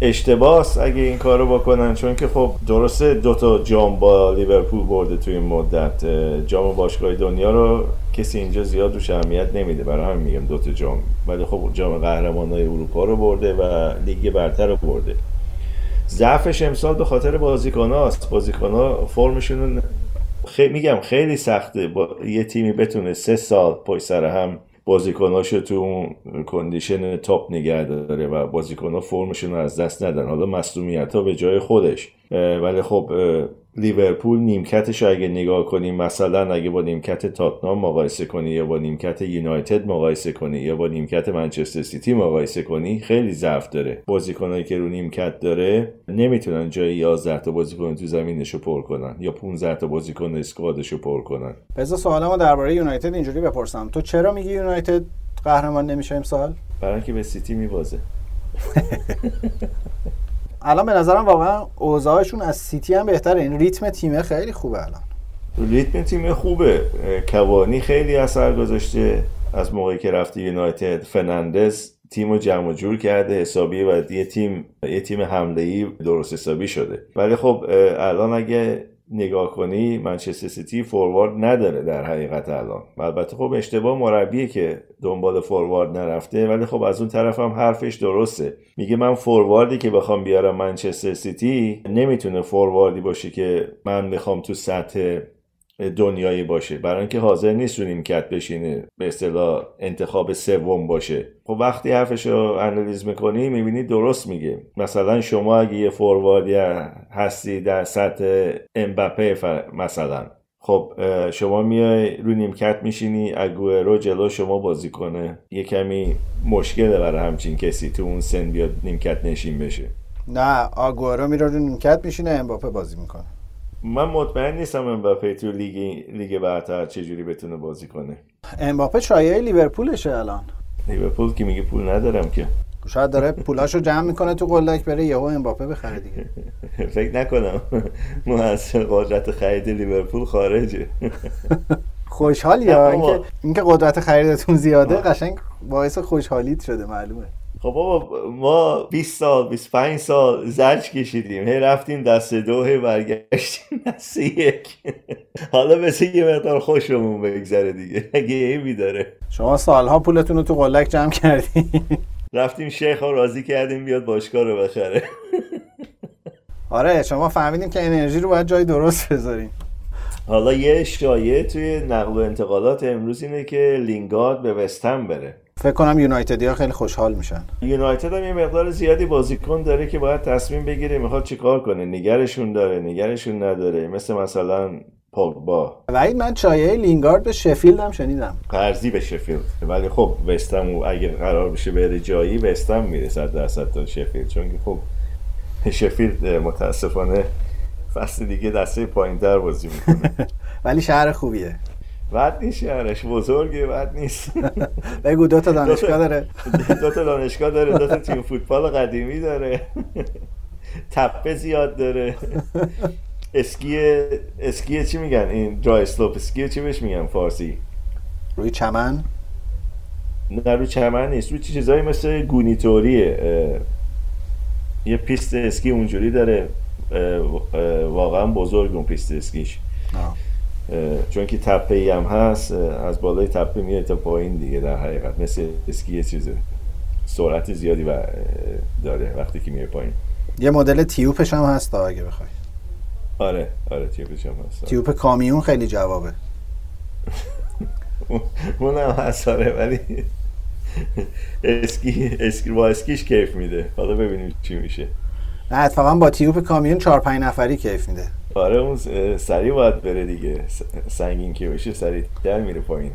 اشتباس اگه این کارو بکنن چون که خب درسته دوتا جام با لیورپول برده توی این مدت. جام باشگاه دنیا رو کسی اینجا زیاد روش اهمیت نمیده. برای همین میگم دوتا جام. ولی خب جام قهرمانای اروپا رو برده و لیگ برتر رو برده. ضعفش امسال به خاطر بازیکناست بازیکنها فرمشون خیلی میگم خیلی سخته با یه تیمی بتونه سه سال پای سر هم بازیکناشو تو اون کندیشن تاپ نگه داره و بازیکنها فرمشون رو از دست ندن. حالا مصومیت ها به جای خودش. ولی خب لیورپول نیمکتش اگه نگاه کنیم مثلا اگه با نیمکت تاتنام مقایسه کنی یا با نیمکت یونایتد مقایسه کنی یا با نیمکت منچستر سیتی مقایسه کنی خیلی ضعف داره. بازیکنایی که رو نیمکت داره نمی‌تونن جای 11 تا بازیکن تو زمینش رو پر کنن یا 15 تا بازیکن squad ش رو پر کنن. بذار سوالمو درباره یونایتد اینجوری بپرسم. تو چرا میگی یونایتد قهرمان نمیشه امسال؟ برای اینکه به سیتی میبازه. الان به نظرم واقعا اوضاعشون از سیتی هم بهتره. این ریتم تیم خیلی خوبه الان. ریتم تیم خوبه. کاوانی خیلی اثر گذاشته. از موقعی که رفته یونایتد فرناندز تیم رو جمع جور کرده. حسابی و یه تیم یه تیم حمله ای درست حسابی شده. ولی خب الان اگه نگاه کنی منچستر سیتی فوروارد نداره در حقیقت الان. البته خب اشتباه مربیه که دنبال فوروارد نرفته ولی خب از اون طرف هم حرفش درسته. میگه من فورواردی که بخوام بیارم منچستر سیتی نمی‌تونه فورواردی باشه که من می‌خوام تو سطح دنیایی باشه. برای اینکه حاضر نیست رو نیمکت بشینه به اصطلاح انتخاب سوم باشه. خب وقتی حرفش رو انالیز می‌کنی می‌بینی درست میگه. مثلا شما اگه یه فورواردی هستی در سطح امبپه مثلا. خب شما میای رو نیمکت میشینی رو جلو شما بازی کنه. یه کمی مشکله برای همچین کسی تو اون سن بیاد نیمکت نشین بشه. نه آگورو میره رو نیمکت میشینه امباپه بازی می‌کنه. من مطمئن نیستم امباپه تو لیگ لیگ برتر چجوری بتونه بازی کنه. امباپه شایعه لیورپولشه الان. لیورپول که میگه پول ندارم که. شاید داره پولاشو جمع می‌کنه تو قلک بره یهو امباپه بخره دیگه. فکر نکنم. ما از قدرت خرید لیورپول خارجه. خوشحال یا اینکه اینکه قدرت خریدتون زیاده قشنگ باعث خوشحالیت شده معلومه. خب بابا ما 20 سال 25 سال زرج کشیدیم. هی رفتیم دست دو هی برگشتیم دست یک. حالا مثل یه مقدار خوشمون بگذره دیگه. اگه ایمی داره. شما سالها پولتون رو تو قلک جمع کردیم رفتیم شیخ ها راضی کردیم بیاد باشگاه رو بخره. آره شما فهمیدیم که انرژی رو باید جای درست بذاریم حالا یه شایعه توی نقل و انتقالات امروز اینه که لینگارد به وستهم بره. فکر کنم یونایتدی ها خیلی خوشحال میشن. یونایتد هم یه مقدار زیادی بازیکن داره که باید تصمیم بگیره می‌خواد چیکار کنه. نگرشون داره نگرشون نداره. مثل مثلا پوگبا. ولی من چایه لینگارد به شفیلد هم شنیدم. قرضی به شفیلد. ولی خب وستم اگه قرار بشه بره جایی وستم میره صد درصد تا شفیلد. چون که خب شفیلد متاسفانه فصل دیگه دسته پایین تر بازی می‌کنه. ولی شهر خوبیه. بد نیست شهرش بزرگه بد نیست. بگو دو تا دانشگاه داره. دو تا دانشگاه داره دو تا تیم فوتبال قدیمی داره. تپه زیاد داره. اسکی اسکی چی میگن؟ این dry slope ski چی بهش میگن فارسی؟ روی چمن؟ نه روی چمن نیست. روی چیزایی مثل گونی توریه. یه پیست اسکی اونجوری داره. واقعا بزرگ اون پیست اسکیش. چون که تپه ای هم هست از بالای تپه میاد تا پایین دیگه در حقیقت. مثل اسکی یه چیزه. سرعت زیادی و داره وقتی که میره پایین. یه مدل تیوپش هم هست اگه بخوای. آره آره تیوپش هم هست. تیوپ کامیون خیلی جوابه. اون هم هست آره ولی اسکی اسکی با اسکیش کیف میده. حالا ببینیم چی میشه. نه اتفاقا با تیوپ کامیون چهار پنج نفری کیف میده. آره اون سریع باید بره دیگه. سنگین که بشه سریعتر میره پایین.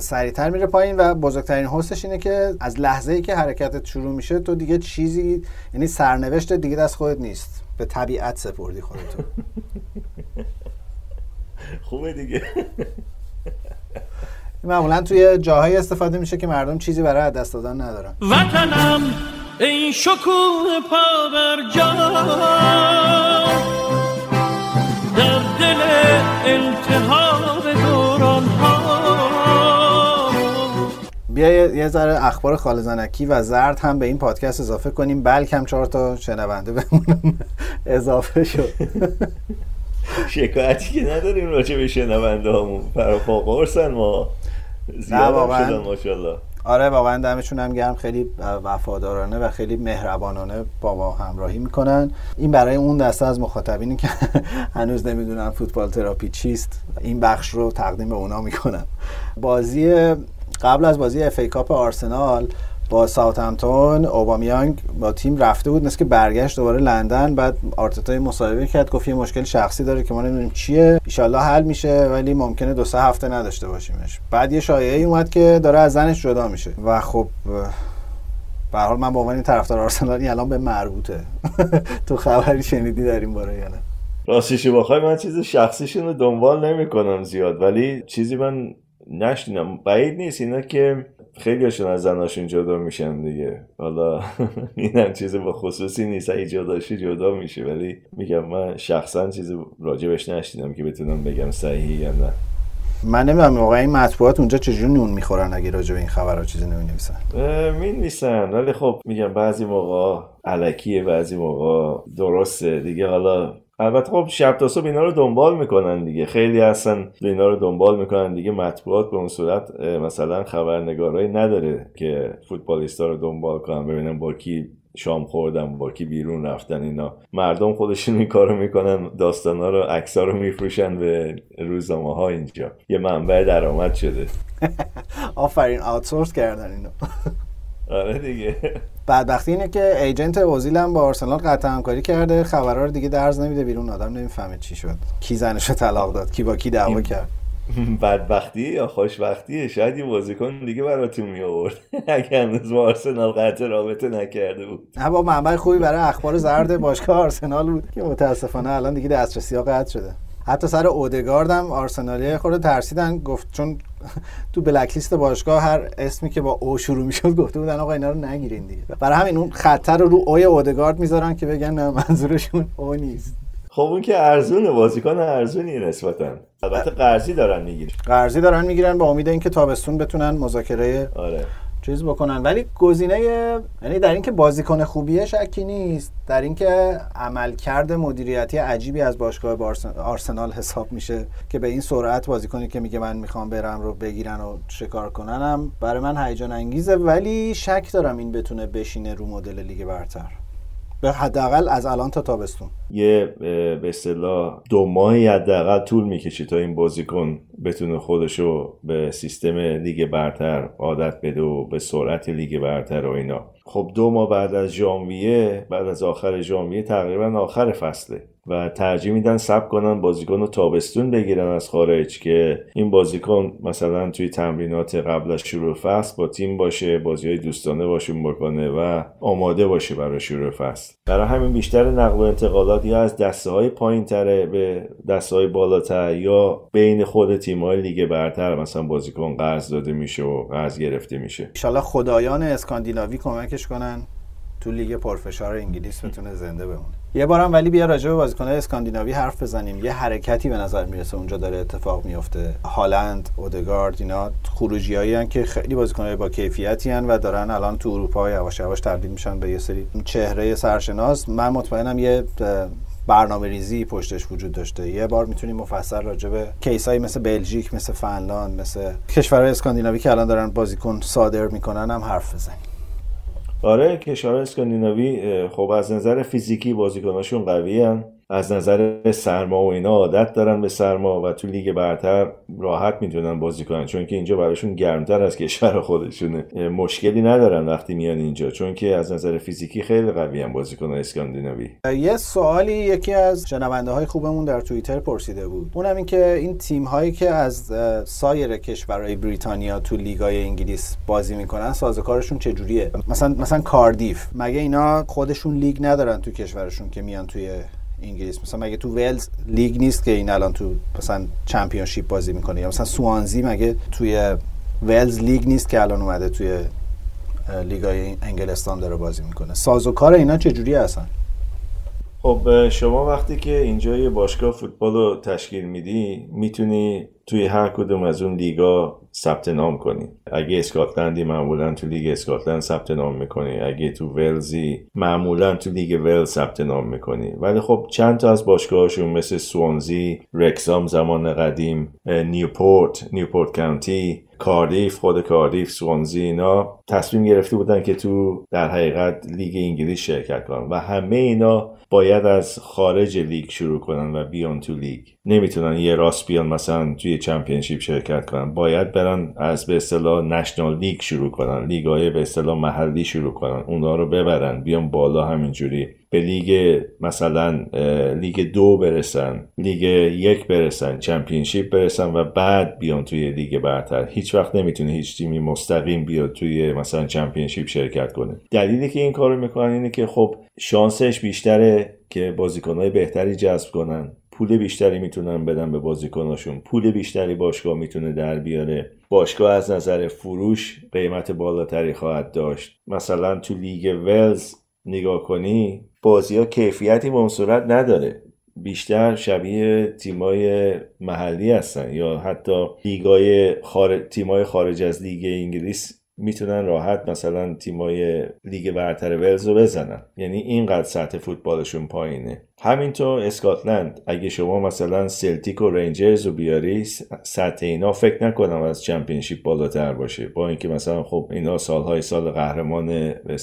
سریعتر میره پایین و بزرگترین حسش اینه که از لحظه ای که حرکتت شروع میشه تو دیگه چیزی یعنی سرنوشت دیگه دست خودت نیست. به طبیعت سپردی خودتو. خوبه دیگه. معمولا توی جاهایی استفاده میشه که مردم چیزی برای دست دادن ندارن. وطنم این شکوه پا بر جا در دل التهاب دوران ها بیا یه ذره اخبار خالزنکی و زرد هم به این پادکست اضافه کنیم. بلکم چهار تا شنونده بمونم. اضافه شد. شکایتی که نداریم راجع به شنونده همون فراپا ما. زیاد شدن ماشاءالله. آره واقعا دمشون هم گرم. خیلی وفادارانه و خیلی مهربانانه با ما همراهی می‌کنن. این برای اون دسته از مخاطبینی که هنوز نمی‌دونن فوتبال تراپی چیست این بخش رو تقدیم به اونا می‌کنم. بازی قبل از بازی FA Cup آرسنال با ساوثهمپتون اوبامیانگ با تیم رفته بود. مثل که برگشت دوباره لندن بعد آرتتا مصاحبه کرد گفت یه مشکل شخصی داره که ما نمی‌دونیم چیه. ان حل میشه ولی ممکنه دو سه هفته نداشته باشیمش. بعد یه شایعه اومد که داره از زنش جدا میشه. و خب به حال من به عنوان طرفدار آرسنالی الان به مربوطه. تو خبری شنیدی در این باره یا نه بخوای من چیز شخصیشون رو دنبال نمی‌کنم زیاد ولی چیزی من نشنیدم. بعید نیست اینا که خیلی هاشون از زناشون جدا میشن دیگه. حالا اینم چیز با خصوصی نیست. اگه جداشی جدا میشه ولی میگم من شخصا چیزی راجبش نشیدم که بتونم بگم صحیحی یا نه. من نمی‌دونم واقعا این مطبوعات اونجا چجوری نون می‌خورن اگه راجع به این خبرها چیزی نمی نویسن می نویسن ولی خب میگم بعضی موقع علکیه بعضی موقع درسته. دیگه حالا البته خب شب تا صبح اینا رو دنبال می‌کنن دیگه. خیلی هستن اینا رو دنبال می‌کنن دیگه. مطبوعات به اون صورت مثلا خبرنگارایی نداره که فوتبالیستا رو دنبال کنن. ببینن با کی شام خوردن با کی بیرون رفتن اینا. مردم خودشون این کارو می‌کنن. داستانا رو عکسا رو میفروشن به روزنامه ها اینجا. یه منبع درآمد شده. آفرین آوتسورس کردن اینو. آره دیگه. بدبختی اینه که ایجنت اوزیل هم با آرسنال قطع همکاری کرده خبرها رو دیگه درز نمیده بیرون آدم نمی‌فهمه چی شد. کی زنش رو طلاق داد کی با کی دعوا کرد. بدبختی یا خوشبختیه شاید یه بازیکن دیگه براتون می آورد اگه هنوز با آرسنال قطع رابطه نکرده بود. نه با منبع خوبی برای اخبار زرد باشگاه آرسنال بود که متاسفانه الان دیگه دسترسی ها قطع شده. حتی سر اودگارد هم آرسنالی خورده ترسیدن گفت چون تو بلک لیست باشگاه هر اسمی که با او شروع می‌شد گفته بودن آقا اینا رو نگیرین دیگه. برای همین اون خطر رو رو اوی اودگارد می‌ذارن که بگن نه منظورشون او نیست. خب اون که ارزونه بازیکن ارزونی نسبتا. البته قرضی دارن می‌گیرن. قرضی دارن می‌گیرن با امید اینکه تابستون بتونن مذاکره آره. چیز بکنن. ولی گزینه یعنی در اینکه بازیکن خوبیه شکی نیست. در اینکه عملکرد مدیریتی عجیبی از باشگاه آرسنال حساب میشه که به این سرعت بازیکنی که میگه من می‌خوام برم رو بگیرن و شکار کننم برای من هیجان انگیزه. ولی شک دارم این بتونه بشینه رو مدل لیگ برتر. به حداقل از الان تا تابستون. یه به اصطلاح دو ماهی حداقل طول می‌کشه تا این بازیکن بتونه خودشو به سیستم لیگ برتر عادت بده و به سرعت لیگ برتر و اینا. خب دو ماه بعد از ژانویه بعد از آخر ژانویه تقریبا آخر فصله و ترجیح میدن سب کنن بازیکن رو تابستون بگیرن از خارج که این بازیکن مثلا توی تمرینات قبل از شروع فصل با تیم باشه بازی های دوستانه باشون بکنه و آماده باشه برای شروع فصل. برای همین بیشتر نقل و انتقالات یا از دسته های پایین تره به دسته های بالاتر یا بین خود تیم های لیگ برتر مثلا بازیکن قرض داده میشه و قرض گرفته میشه. ان خدایان اسکاندیناوی کمکش کنن. تو لیگ پرفشار انگلیس بتونه زنده بمونه. یه بارم ولی بیا راجع به بازیکن‌های اسکاندیناوی حرف بزنیم. یه حرکتی به نظر می‌رسه اونجا داره اتفاق میفته هالند اودگارد اینا خروجیایی که خیلی بازیکن‌های با کیفیتی هن و دارن الان تو اروپا یواش یواش تبدیل میشن به یه سری چهره سرشناس. من مطمئنم یه برنامه ریزی پشتش وجود داشته. یه بار می‌تونیم مفصل راجع به کیسایی مثل بلژیک مثل فنلاند مثل کشورهای اسکاندیناوی که الان دارن بازیکن صادر می‌کنن هم حرف بزنیم. آره کشور اسکاندیناوی خب از نظر فیزیکی بازیکناشون قوی از نظر سرما و اینا عادت دارن به سرما و تو لیگ برتر راحت می‌تونن بازی کنن. چون که اینجا براشون گرمتر از کشور خودشونه. مشکلی ندارن وقتی میان اینجا. چون که از نظر فیزیکی خیلی قوی هم بازیکن اسکاندیناوی. یه سوالی یکی از شنونده های خوبمون در توییتر پرسیده بود. اونم این که این تیم هایی که از سایر کشورهای بریتانیا تو لیگای انگلیس بازی می‌کنن سازوکارشون چجوریه؟ مثلا مثلا کاردیف. مگه اینا خودشون لیگ ندارن تو کشورشون که میان توی انگلیس. مثلا مگه تو ولز لیگ نیست که این الان تو مثلا Championship بازی می‌کنه؟ یا مثلا سوانزی مگه توی ولز لیگ نیست که الان اومده توی لیگای انگلستان داره بازی می‌کنه؟ سازوکار اینا چجوری هستن خب شما وقتی که اینجا یه باشگاه فوتبال رو تشکیل میدی می‌تونی توی هر کدوم از اون لیگا ثبت نام کنی. اگه اسکاتلندی معمولا تو لیگ اسکاتلند ثبت نام می‌کنی. اگه تو ولزی معمولا تو لیگ ولز ثبت نام می‌کنی. ولی خب چند تا از باشگاهاشون مثل سوانزی رکسام زمان قدیم نیوپورت نیوپورت کانتی کاردیف خود کاردیف سوانزی اینا تصمیم گرفته بودن که تو در حقیقت لیگ انگلیس شرکت کنن. و همه اینا باید از خارج لیگ شروع کنن و بیان تو لیگ. نمی‌تونن یه راست بیان مثلا توی Championship شرکت کنن. باید برن از به اصطلاح National League شروع کنن. لیگای به اصطلاح محلی شروع کنن. اونا رو ببرن. بیان بالا همینجوری. به لیگ مثلا لیگ دو برسن لیگ یک برسن Championship برسن و بعد بیان توی لیگ برتر. هیچ وقت نمی‌تونه هیچ تیمی مستقیم بیاد توی مثلا Championship شرکت کنه. دلیلی که این کارو می‌کنن اینه که خب شانسش بیشتره که بازیکنهای بهتری جذب کنن. پول بیشتری می‌تونن بدن به بازیکناشون. پول بیشتری باشگاه می‌تونه در بیاره. باشگاه از نظر فروش قیمت بالاتری خواهد داشت. مثلا تو لیگ ولز نگاه کنی بازی ها کیفیتی به اون صورت نداره. بیشتر شبیه تیمای محلی هستن یا حتی لیگای تیمای خارج از لیگ انگلیس می‌تونن راحت مثلا تیمای لیگ برتر ولز رو بزنن. یعنی اینقدر سطح فوتبالشون پایینه. همینطور اسکاتلند. اگه شما مثلا سلتیک و رنجرز رو بیاری سطح اینا فکر نکنم از چمپیونشیپ بالاتر باشه. با اینکه مثلا خب اینا سالهای سال قهرمان به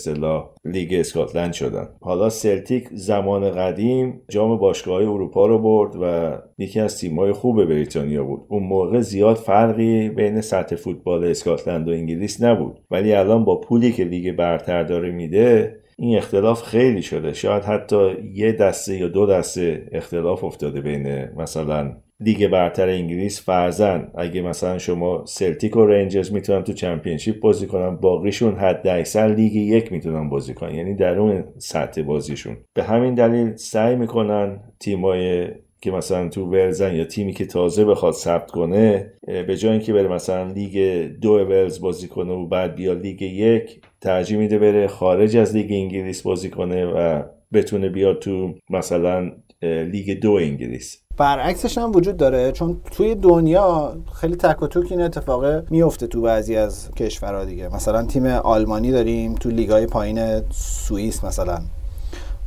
لیگ اسکاتلند شدن. حالا سلتیک زمان قدیم جام باشگاه اروپا رو برد و یکی از تیم‌های خوب بریتانیا بود. اون موقع زیاد فرقی بین سطح فوتبال اسکاتلند و انگلیس نبود. ولی الان با پولی که لیگ برتر داره میده این اختلاف خیلی شده. شاید حتی یه دسته یا دو دسته اختلاف افتاده بین مثلا لیگ برتر انگلیس فرضا. اگه مثلا شما سلتیک و رنجرز می‌تونن تو چمپیونشیپ بازی کنن باقیشون حد اکثر لیگ یک می‌تونن بازی کنن. یعنی در اون سطح بازیشون. به همین دلیل سعی می‌کنن تیمای که مثلا تو ولزن یا تیمی که تازه بخواد ثبت کنه به جای اینکه بره مثلا لیگ دو ولز بازی کنه و بعد بیاد لیگ یک ترجیح میده بره خارج از لیگ انگلیس بازی کنه و بتونه بیاد تو مثلا لیگ دو انگلیس. برعکسش هم وجود داره چون توی دنیا خیلی تک و توک این اتفاقه میفته تو بعضی از کشورها دیگه. مثلا تیم آلمانی داریم تو لیگای پایین سوئیس مثلا.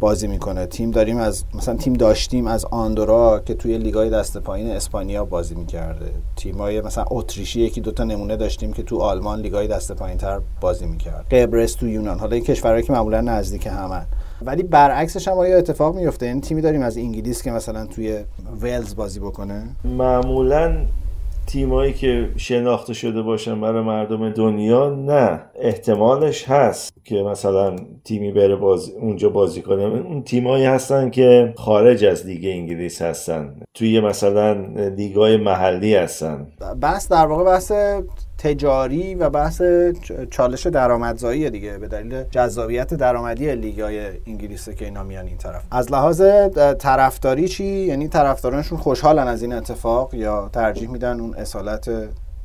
بازی می‌کنه. تیم داریم از مثلا تیم داشتیم از آندورا که توی لیگای دست پایین اسپانیا بازی می‌کرده. تیمای مثلا اتریشی یکی دوتا نمونه داشتیم که تو آلمان لیگای دست پایین تر بازی می‌کرد. قبرس تو یونان. حالا این کشورهایی که معمولا نزدیک همن ولی برعکسش هم آیا اتفاق میفته یعنی تیمی داریم از انگلیس که مثلا توی ولز بازی بکنه؟ معمولا تیمایی که شناخته شده باشن برای مردم دنیا نه. احتمالش هست که مثلا تیمی بره باز اونجا بازی کنه. اون تیمایی هستن که خارج از لیگ انگلیس هستن. توی مثلا لیگای محلی هستن. بحث در واقع بحث تجاری و بحث چالش درآمدزایی دیگه به دلیل جذابیت درآمدی لیگای انگلیس که اینا میان این طرف. از لحاظ طرفداری چی؟ یعنی طرفدارانشون خوشحالن از این اتفاق یا ترجیح میدن اون اصالت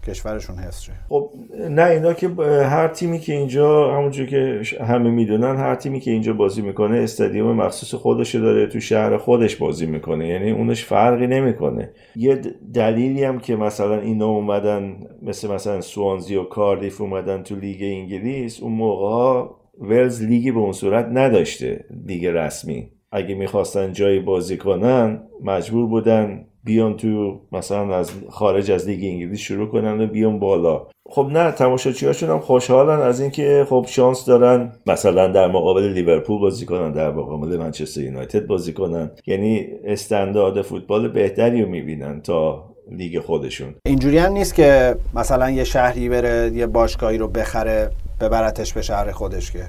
کشورشون حفظ شه. خب نه اینا که هر تیمی که اینجا همونجور که همه می‌دونن هر تیمی که اینجا بازی می‌کنه استادیوم مخصوص خودش داره تو شهر خودش بازی می‌کنه. یعنی اونش فرقی نمی‌کنه. یه دلیلی هم که مثلا اینا اومدن مثل مثلا سوانزی و کاردیف اومدن تو لیگ انگلیس اون موقع ولز لیگی به اون صورت نداشته لیگ رسمی. اگه می‌خواستن جایی بازی کنن مجبور بودن بیان تو مثلا از خارج از لیگ انگلیس شروع کنن و بیان بالا. خب نه تماشاچیاشون هم خوشحالن از اینکه خب شانس دارن مثلا در مقابل لیورپول بازی کنن در مقابل منچستر یونایتد بازی کنن. یعنی استاندارد فوتبال بهتری رو می‌بینن تا لیگ خودشون. اینجوری هم نیست که مثلا یه شهری بره یه باشگاهی رو بخره ببرتش به شهر خودش که.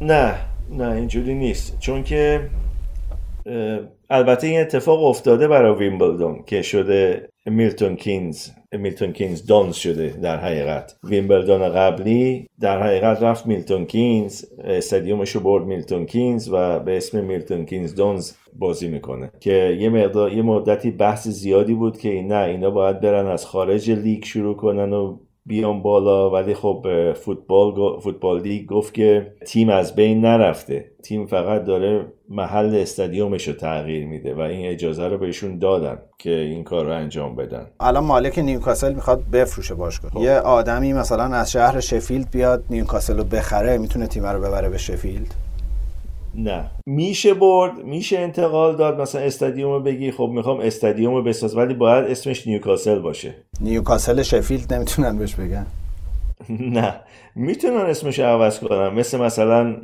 نه نه اینجوری نیست. چون که البته این اتفاق افتاده برای ویمبلدون که شده میلتون کینز میلتون کینز دانز شده در حقیقت. ویمبلدون قبلی در حقیقت رفت میلتون کینز استادیومش رو برد میلتون کینز و به اسم میلتون کینز دونز بازی می‌کنه. که یه مقدار یه مدتی بحث زیادی بود که نه اینا باید برن از خارج لیگ شروع کنن و بیان بالا. ولی خب فوتبال فوتبال لیگ گفت که تیم از بین نرفته. تیم فقط داره محل استادیومش رو تغییر میده و این اجازه رو بهشون دادن که این کار رو انجام بدن. الان مالک نیوکاسل می‌خواد بفروشه باشگاه. خب. یه آدمی مثلا از شهر شفیلد بیاد نیوکاسل رو بخره می‌تونه تیم رو ببره به شفیلد؟ نه. میشه برد میشه انتقال داد مثلا استادیوم رو بگی خب می‌خوام استادیوم رو بساز ولی باید اسمش نیوکاسل باشه. نیوکاسل شفیلد نمی‌تونن بهش بگن؟ نه. می‌تونن اسمش عوض کنن. مثل مثلا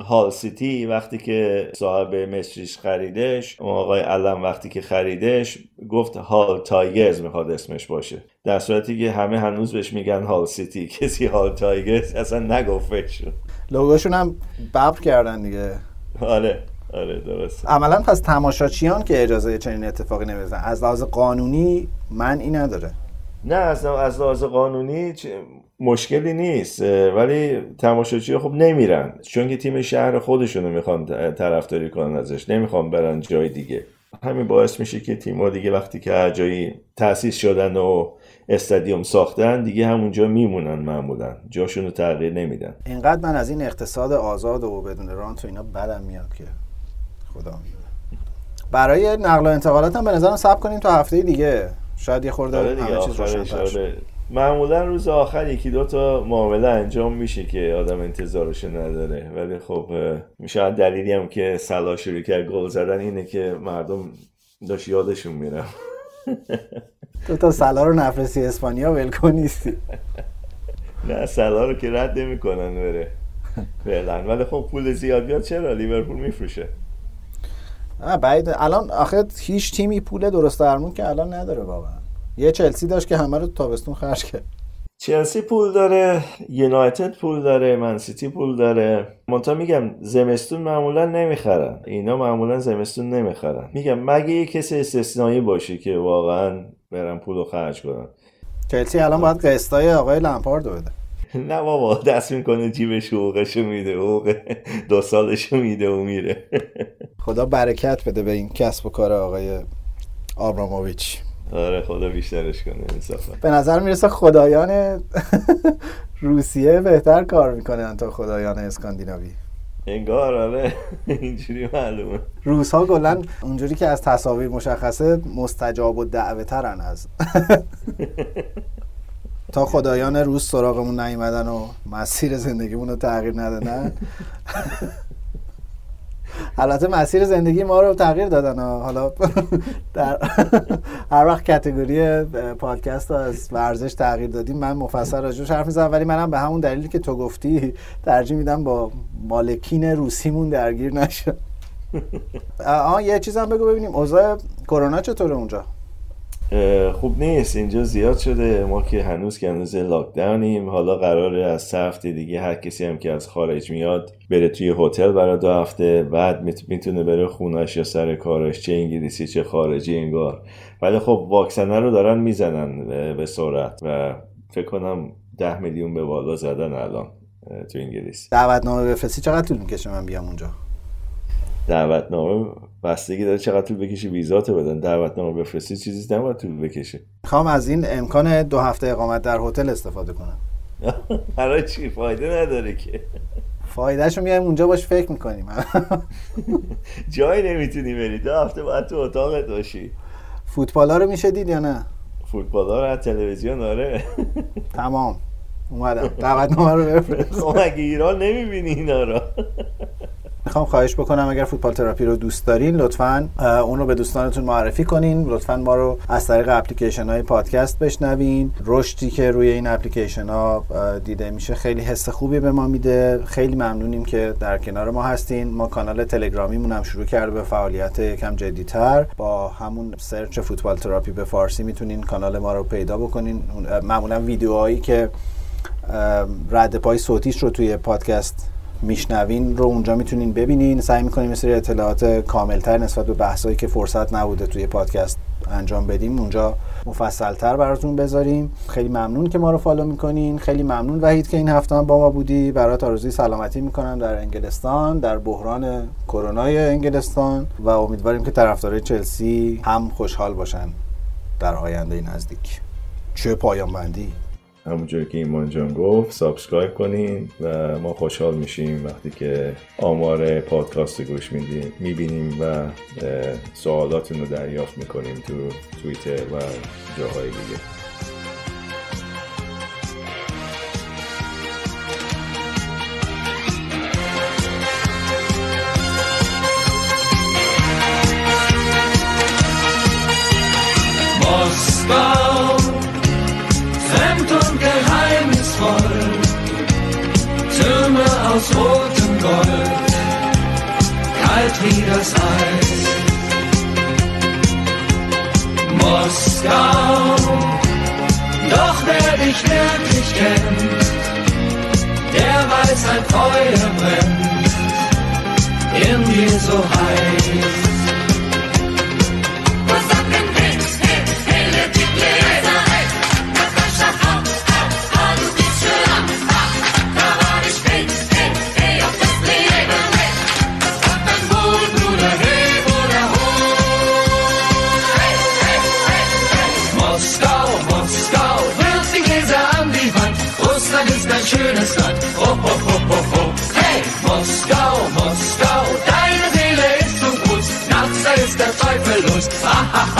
هال سیتی وقتی که صاحب مصریش خریدش آقای علام وقتی که خریدش گفت هال تایگرز می‌خواد اسمش باشه. در صورتی که همه هنوز بهش میگن هال سیتی. کسی هال تایگرز اصلا نگفتش لوگوشون هم ببر کردن دیگه. آره آره درست عملا پس تماشاچیان که اجازه چنین اتفاقی نمیدن از لحاظ قانونی منعی نداره. نه از از لحاظ قانونی مشکلی نیست ولی تماشاچی خب نمیرن چون که تیم شهر خودشونو می‌خوان طرفداری کنن ازش نمی‌خوان برن جای دیگه. همین باعث میشه که تیم دیگه وقتی که هر جایی تأسیس شدن و استادیوم ساختن دیگه همونجا میمونن معمولا. جاشون رو تغییر نمیدن. اینقدر من از این اقتصاد آزاد و بدون رانت و اینا بدم میاد که خدا می‌دونه. برای نقل و انتقالات هم به نظرم سب کنیم تا هفته دیگه. شاید یه خورده آره همه چیز روشن معمولا روز آخر یکی دو تا معامله انجام میشه که آدم انتظارش نداره. ولی خب میشه دلیلی هم که سلا شروع کرد گل زدن اینه که مردم داشت یادشون میرم تو تا سلا رو نفرسی اسپانیا ولکن نیستی. نه سلا رو که رد نمی‌کنن بره. فعلا. ولی خب پول زیاد بیاد چرا؟ لیورپول میفروشه. بعید. الان آخه هیچ تیمی پول درست درمون که الان نداره واقعا. یه چلسی داشت که همه رو تابستون خرج کرد. چلسی پول داره یونایتد پول داره منسیتی پول داره. منتها میگم زمستون معمولا نمی‌خرن. اینا معمولا زمستون نمی‌خرن. میگم مگه یه کسی استثنایی باشه که واقعا برن پول رو خرج کنن چلسی الان باید قسطای آقای لمپارد بده. نه بابا دست می‌کنه جیبش حقوقشو میده حقوق دو سالشو میده و میره. خدا برکت بده به این کسب و کار آقای آبراموویچ. آره خدا بیشترش کنه انصافا. به نظر می‌رسه خدایان روسیه بهتر کار می‌کنن تا خدایان اسکاندیناوی. انگار آره. اینجوری معلومه. روس ها کلا اونجوری که از تصاویر مشخصه مستجاب و دعوه ترن از. تا خدایان روس سراغمون نیومدن و مسیر زندگیمون رو تغییر ندادن. البته مسیر زندگی ما رو تغییر دادن حالا در هر وقت کتگوری پادکست از ورزش تغییر دادیم من مفصل راجعش حرف می‌زنم ولی منم به همون دلیلی که تو گفتی ترجیح میدم با مالکین روسیمون درگیر نشم. آه یه چیزم بگو ببینیم اوضاع کرونا چطوره اونجا؟ خوب نیست اینجا زیاد شده. ما که هنوز که هنوز لاکداونیم حالا قراره از سه هفته دیگه هر کسی هم که از خارج میاد بره توی هتل برای دو هفته. بعد می‌تونه بره خونش یا سر کارش چه انگلیسی چه خارجی انگار. ولی خب واکسنه رو دارن می‌زنن به سرعت و فکر کنم ده میلیون به بالا زدن الان تو انگلیس. دعوتنامه بفرستی. چقدر طول می‌کشه من بیام اونجا؟ دعوتنامه بستگی داره چقدر طول بکشه ویزات بدن دعوتنامه بفرستی چیزی نباید طول بکشه. می‌خوام از این امکان دو هفته اقامت در هتل استفاده کنم. برای چی؟ فایده نداره که. شو میایم اونجا باش فکر می‌کنیم. جایی نمی‌تونی بری. دو هفته باید تو اتاقت باشی. فوتبالا رو میشه دید یا نه؟ فوتبالا رو از تلویزیون آره. تمام. اومدم. دعوتنامه رو بفرست. خب مگه ایران نمی‌بینی اینا رو. می‌خوام خواهش بکنم اگر فوتبال تراپی رو دوست دارین لطفا اون رو به دوستانتون معرفی کنین. لطفا ما رو از طریق اپلیکیشن های پادکست بشنوین. رشدی که روی این اپلیکیشن ها دیده میشه خیلی حس خوبی به ما میده. خیلی ممنونیم که در کنار ما هستین. ما کانال تلگرامیمون هم شروع کرده به فعالیت یکم جدیتر. با همون search فوتبال تراپی به فارسی می‌تونین کانال ما رو پیدا بکنین. معمولا ویدیوهایی که رد پای صوتیش رو توی پادکست میشنوین رو اونجا می‌تونین ببینین. سعی می‌کنیم مثل اطلاعات کاملتر نسبت به بحثایی که فرصت نبوده توی پادکست انجام بدیم اونجا مفصلتر براتون بذاریم. خیلی ممنون که ما رو فالو می‌کنین. خیلی ممنون وحید که این هفته با ما بودی. برات آرزوی سلامتی می‌کنم در انگلستان در بحران کرونای انگلستان و امیدواریم که طرفدارای چلسی هم خوشحال باشن در آینده نزدیک. چه پایان بندی همونجور که ایمان جان گفت سابسکرایب کنین و ما خوشحال میشیم وقتی که آمار پادکست گوش میدیم می‌بینیم و سوالاتون رو دریافت می‌کنیم تو توییتر و جاهای دیگه. Moskau, aus rotem Gold, kalt wie das Eis. Moskau, doch wer dich wirklich kennt, der weiß ein Feuer brennt, in dir so heiß. Ah, ah, ah.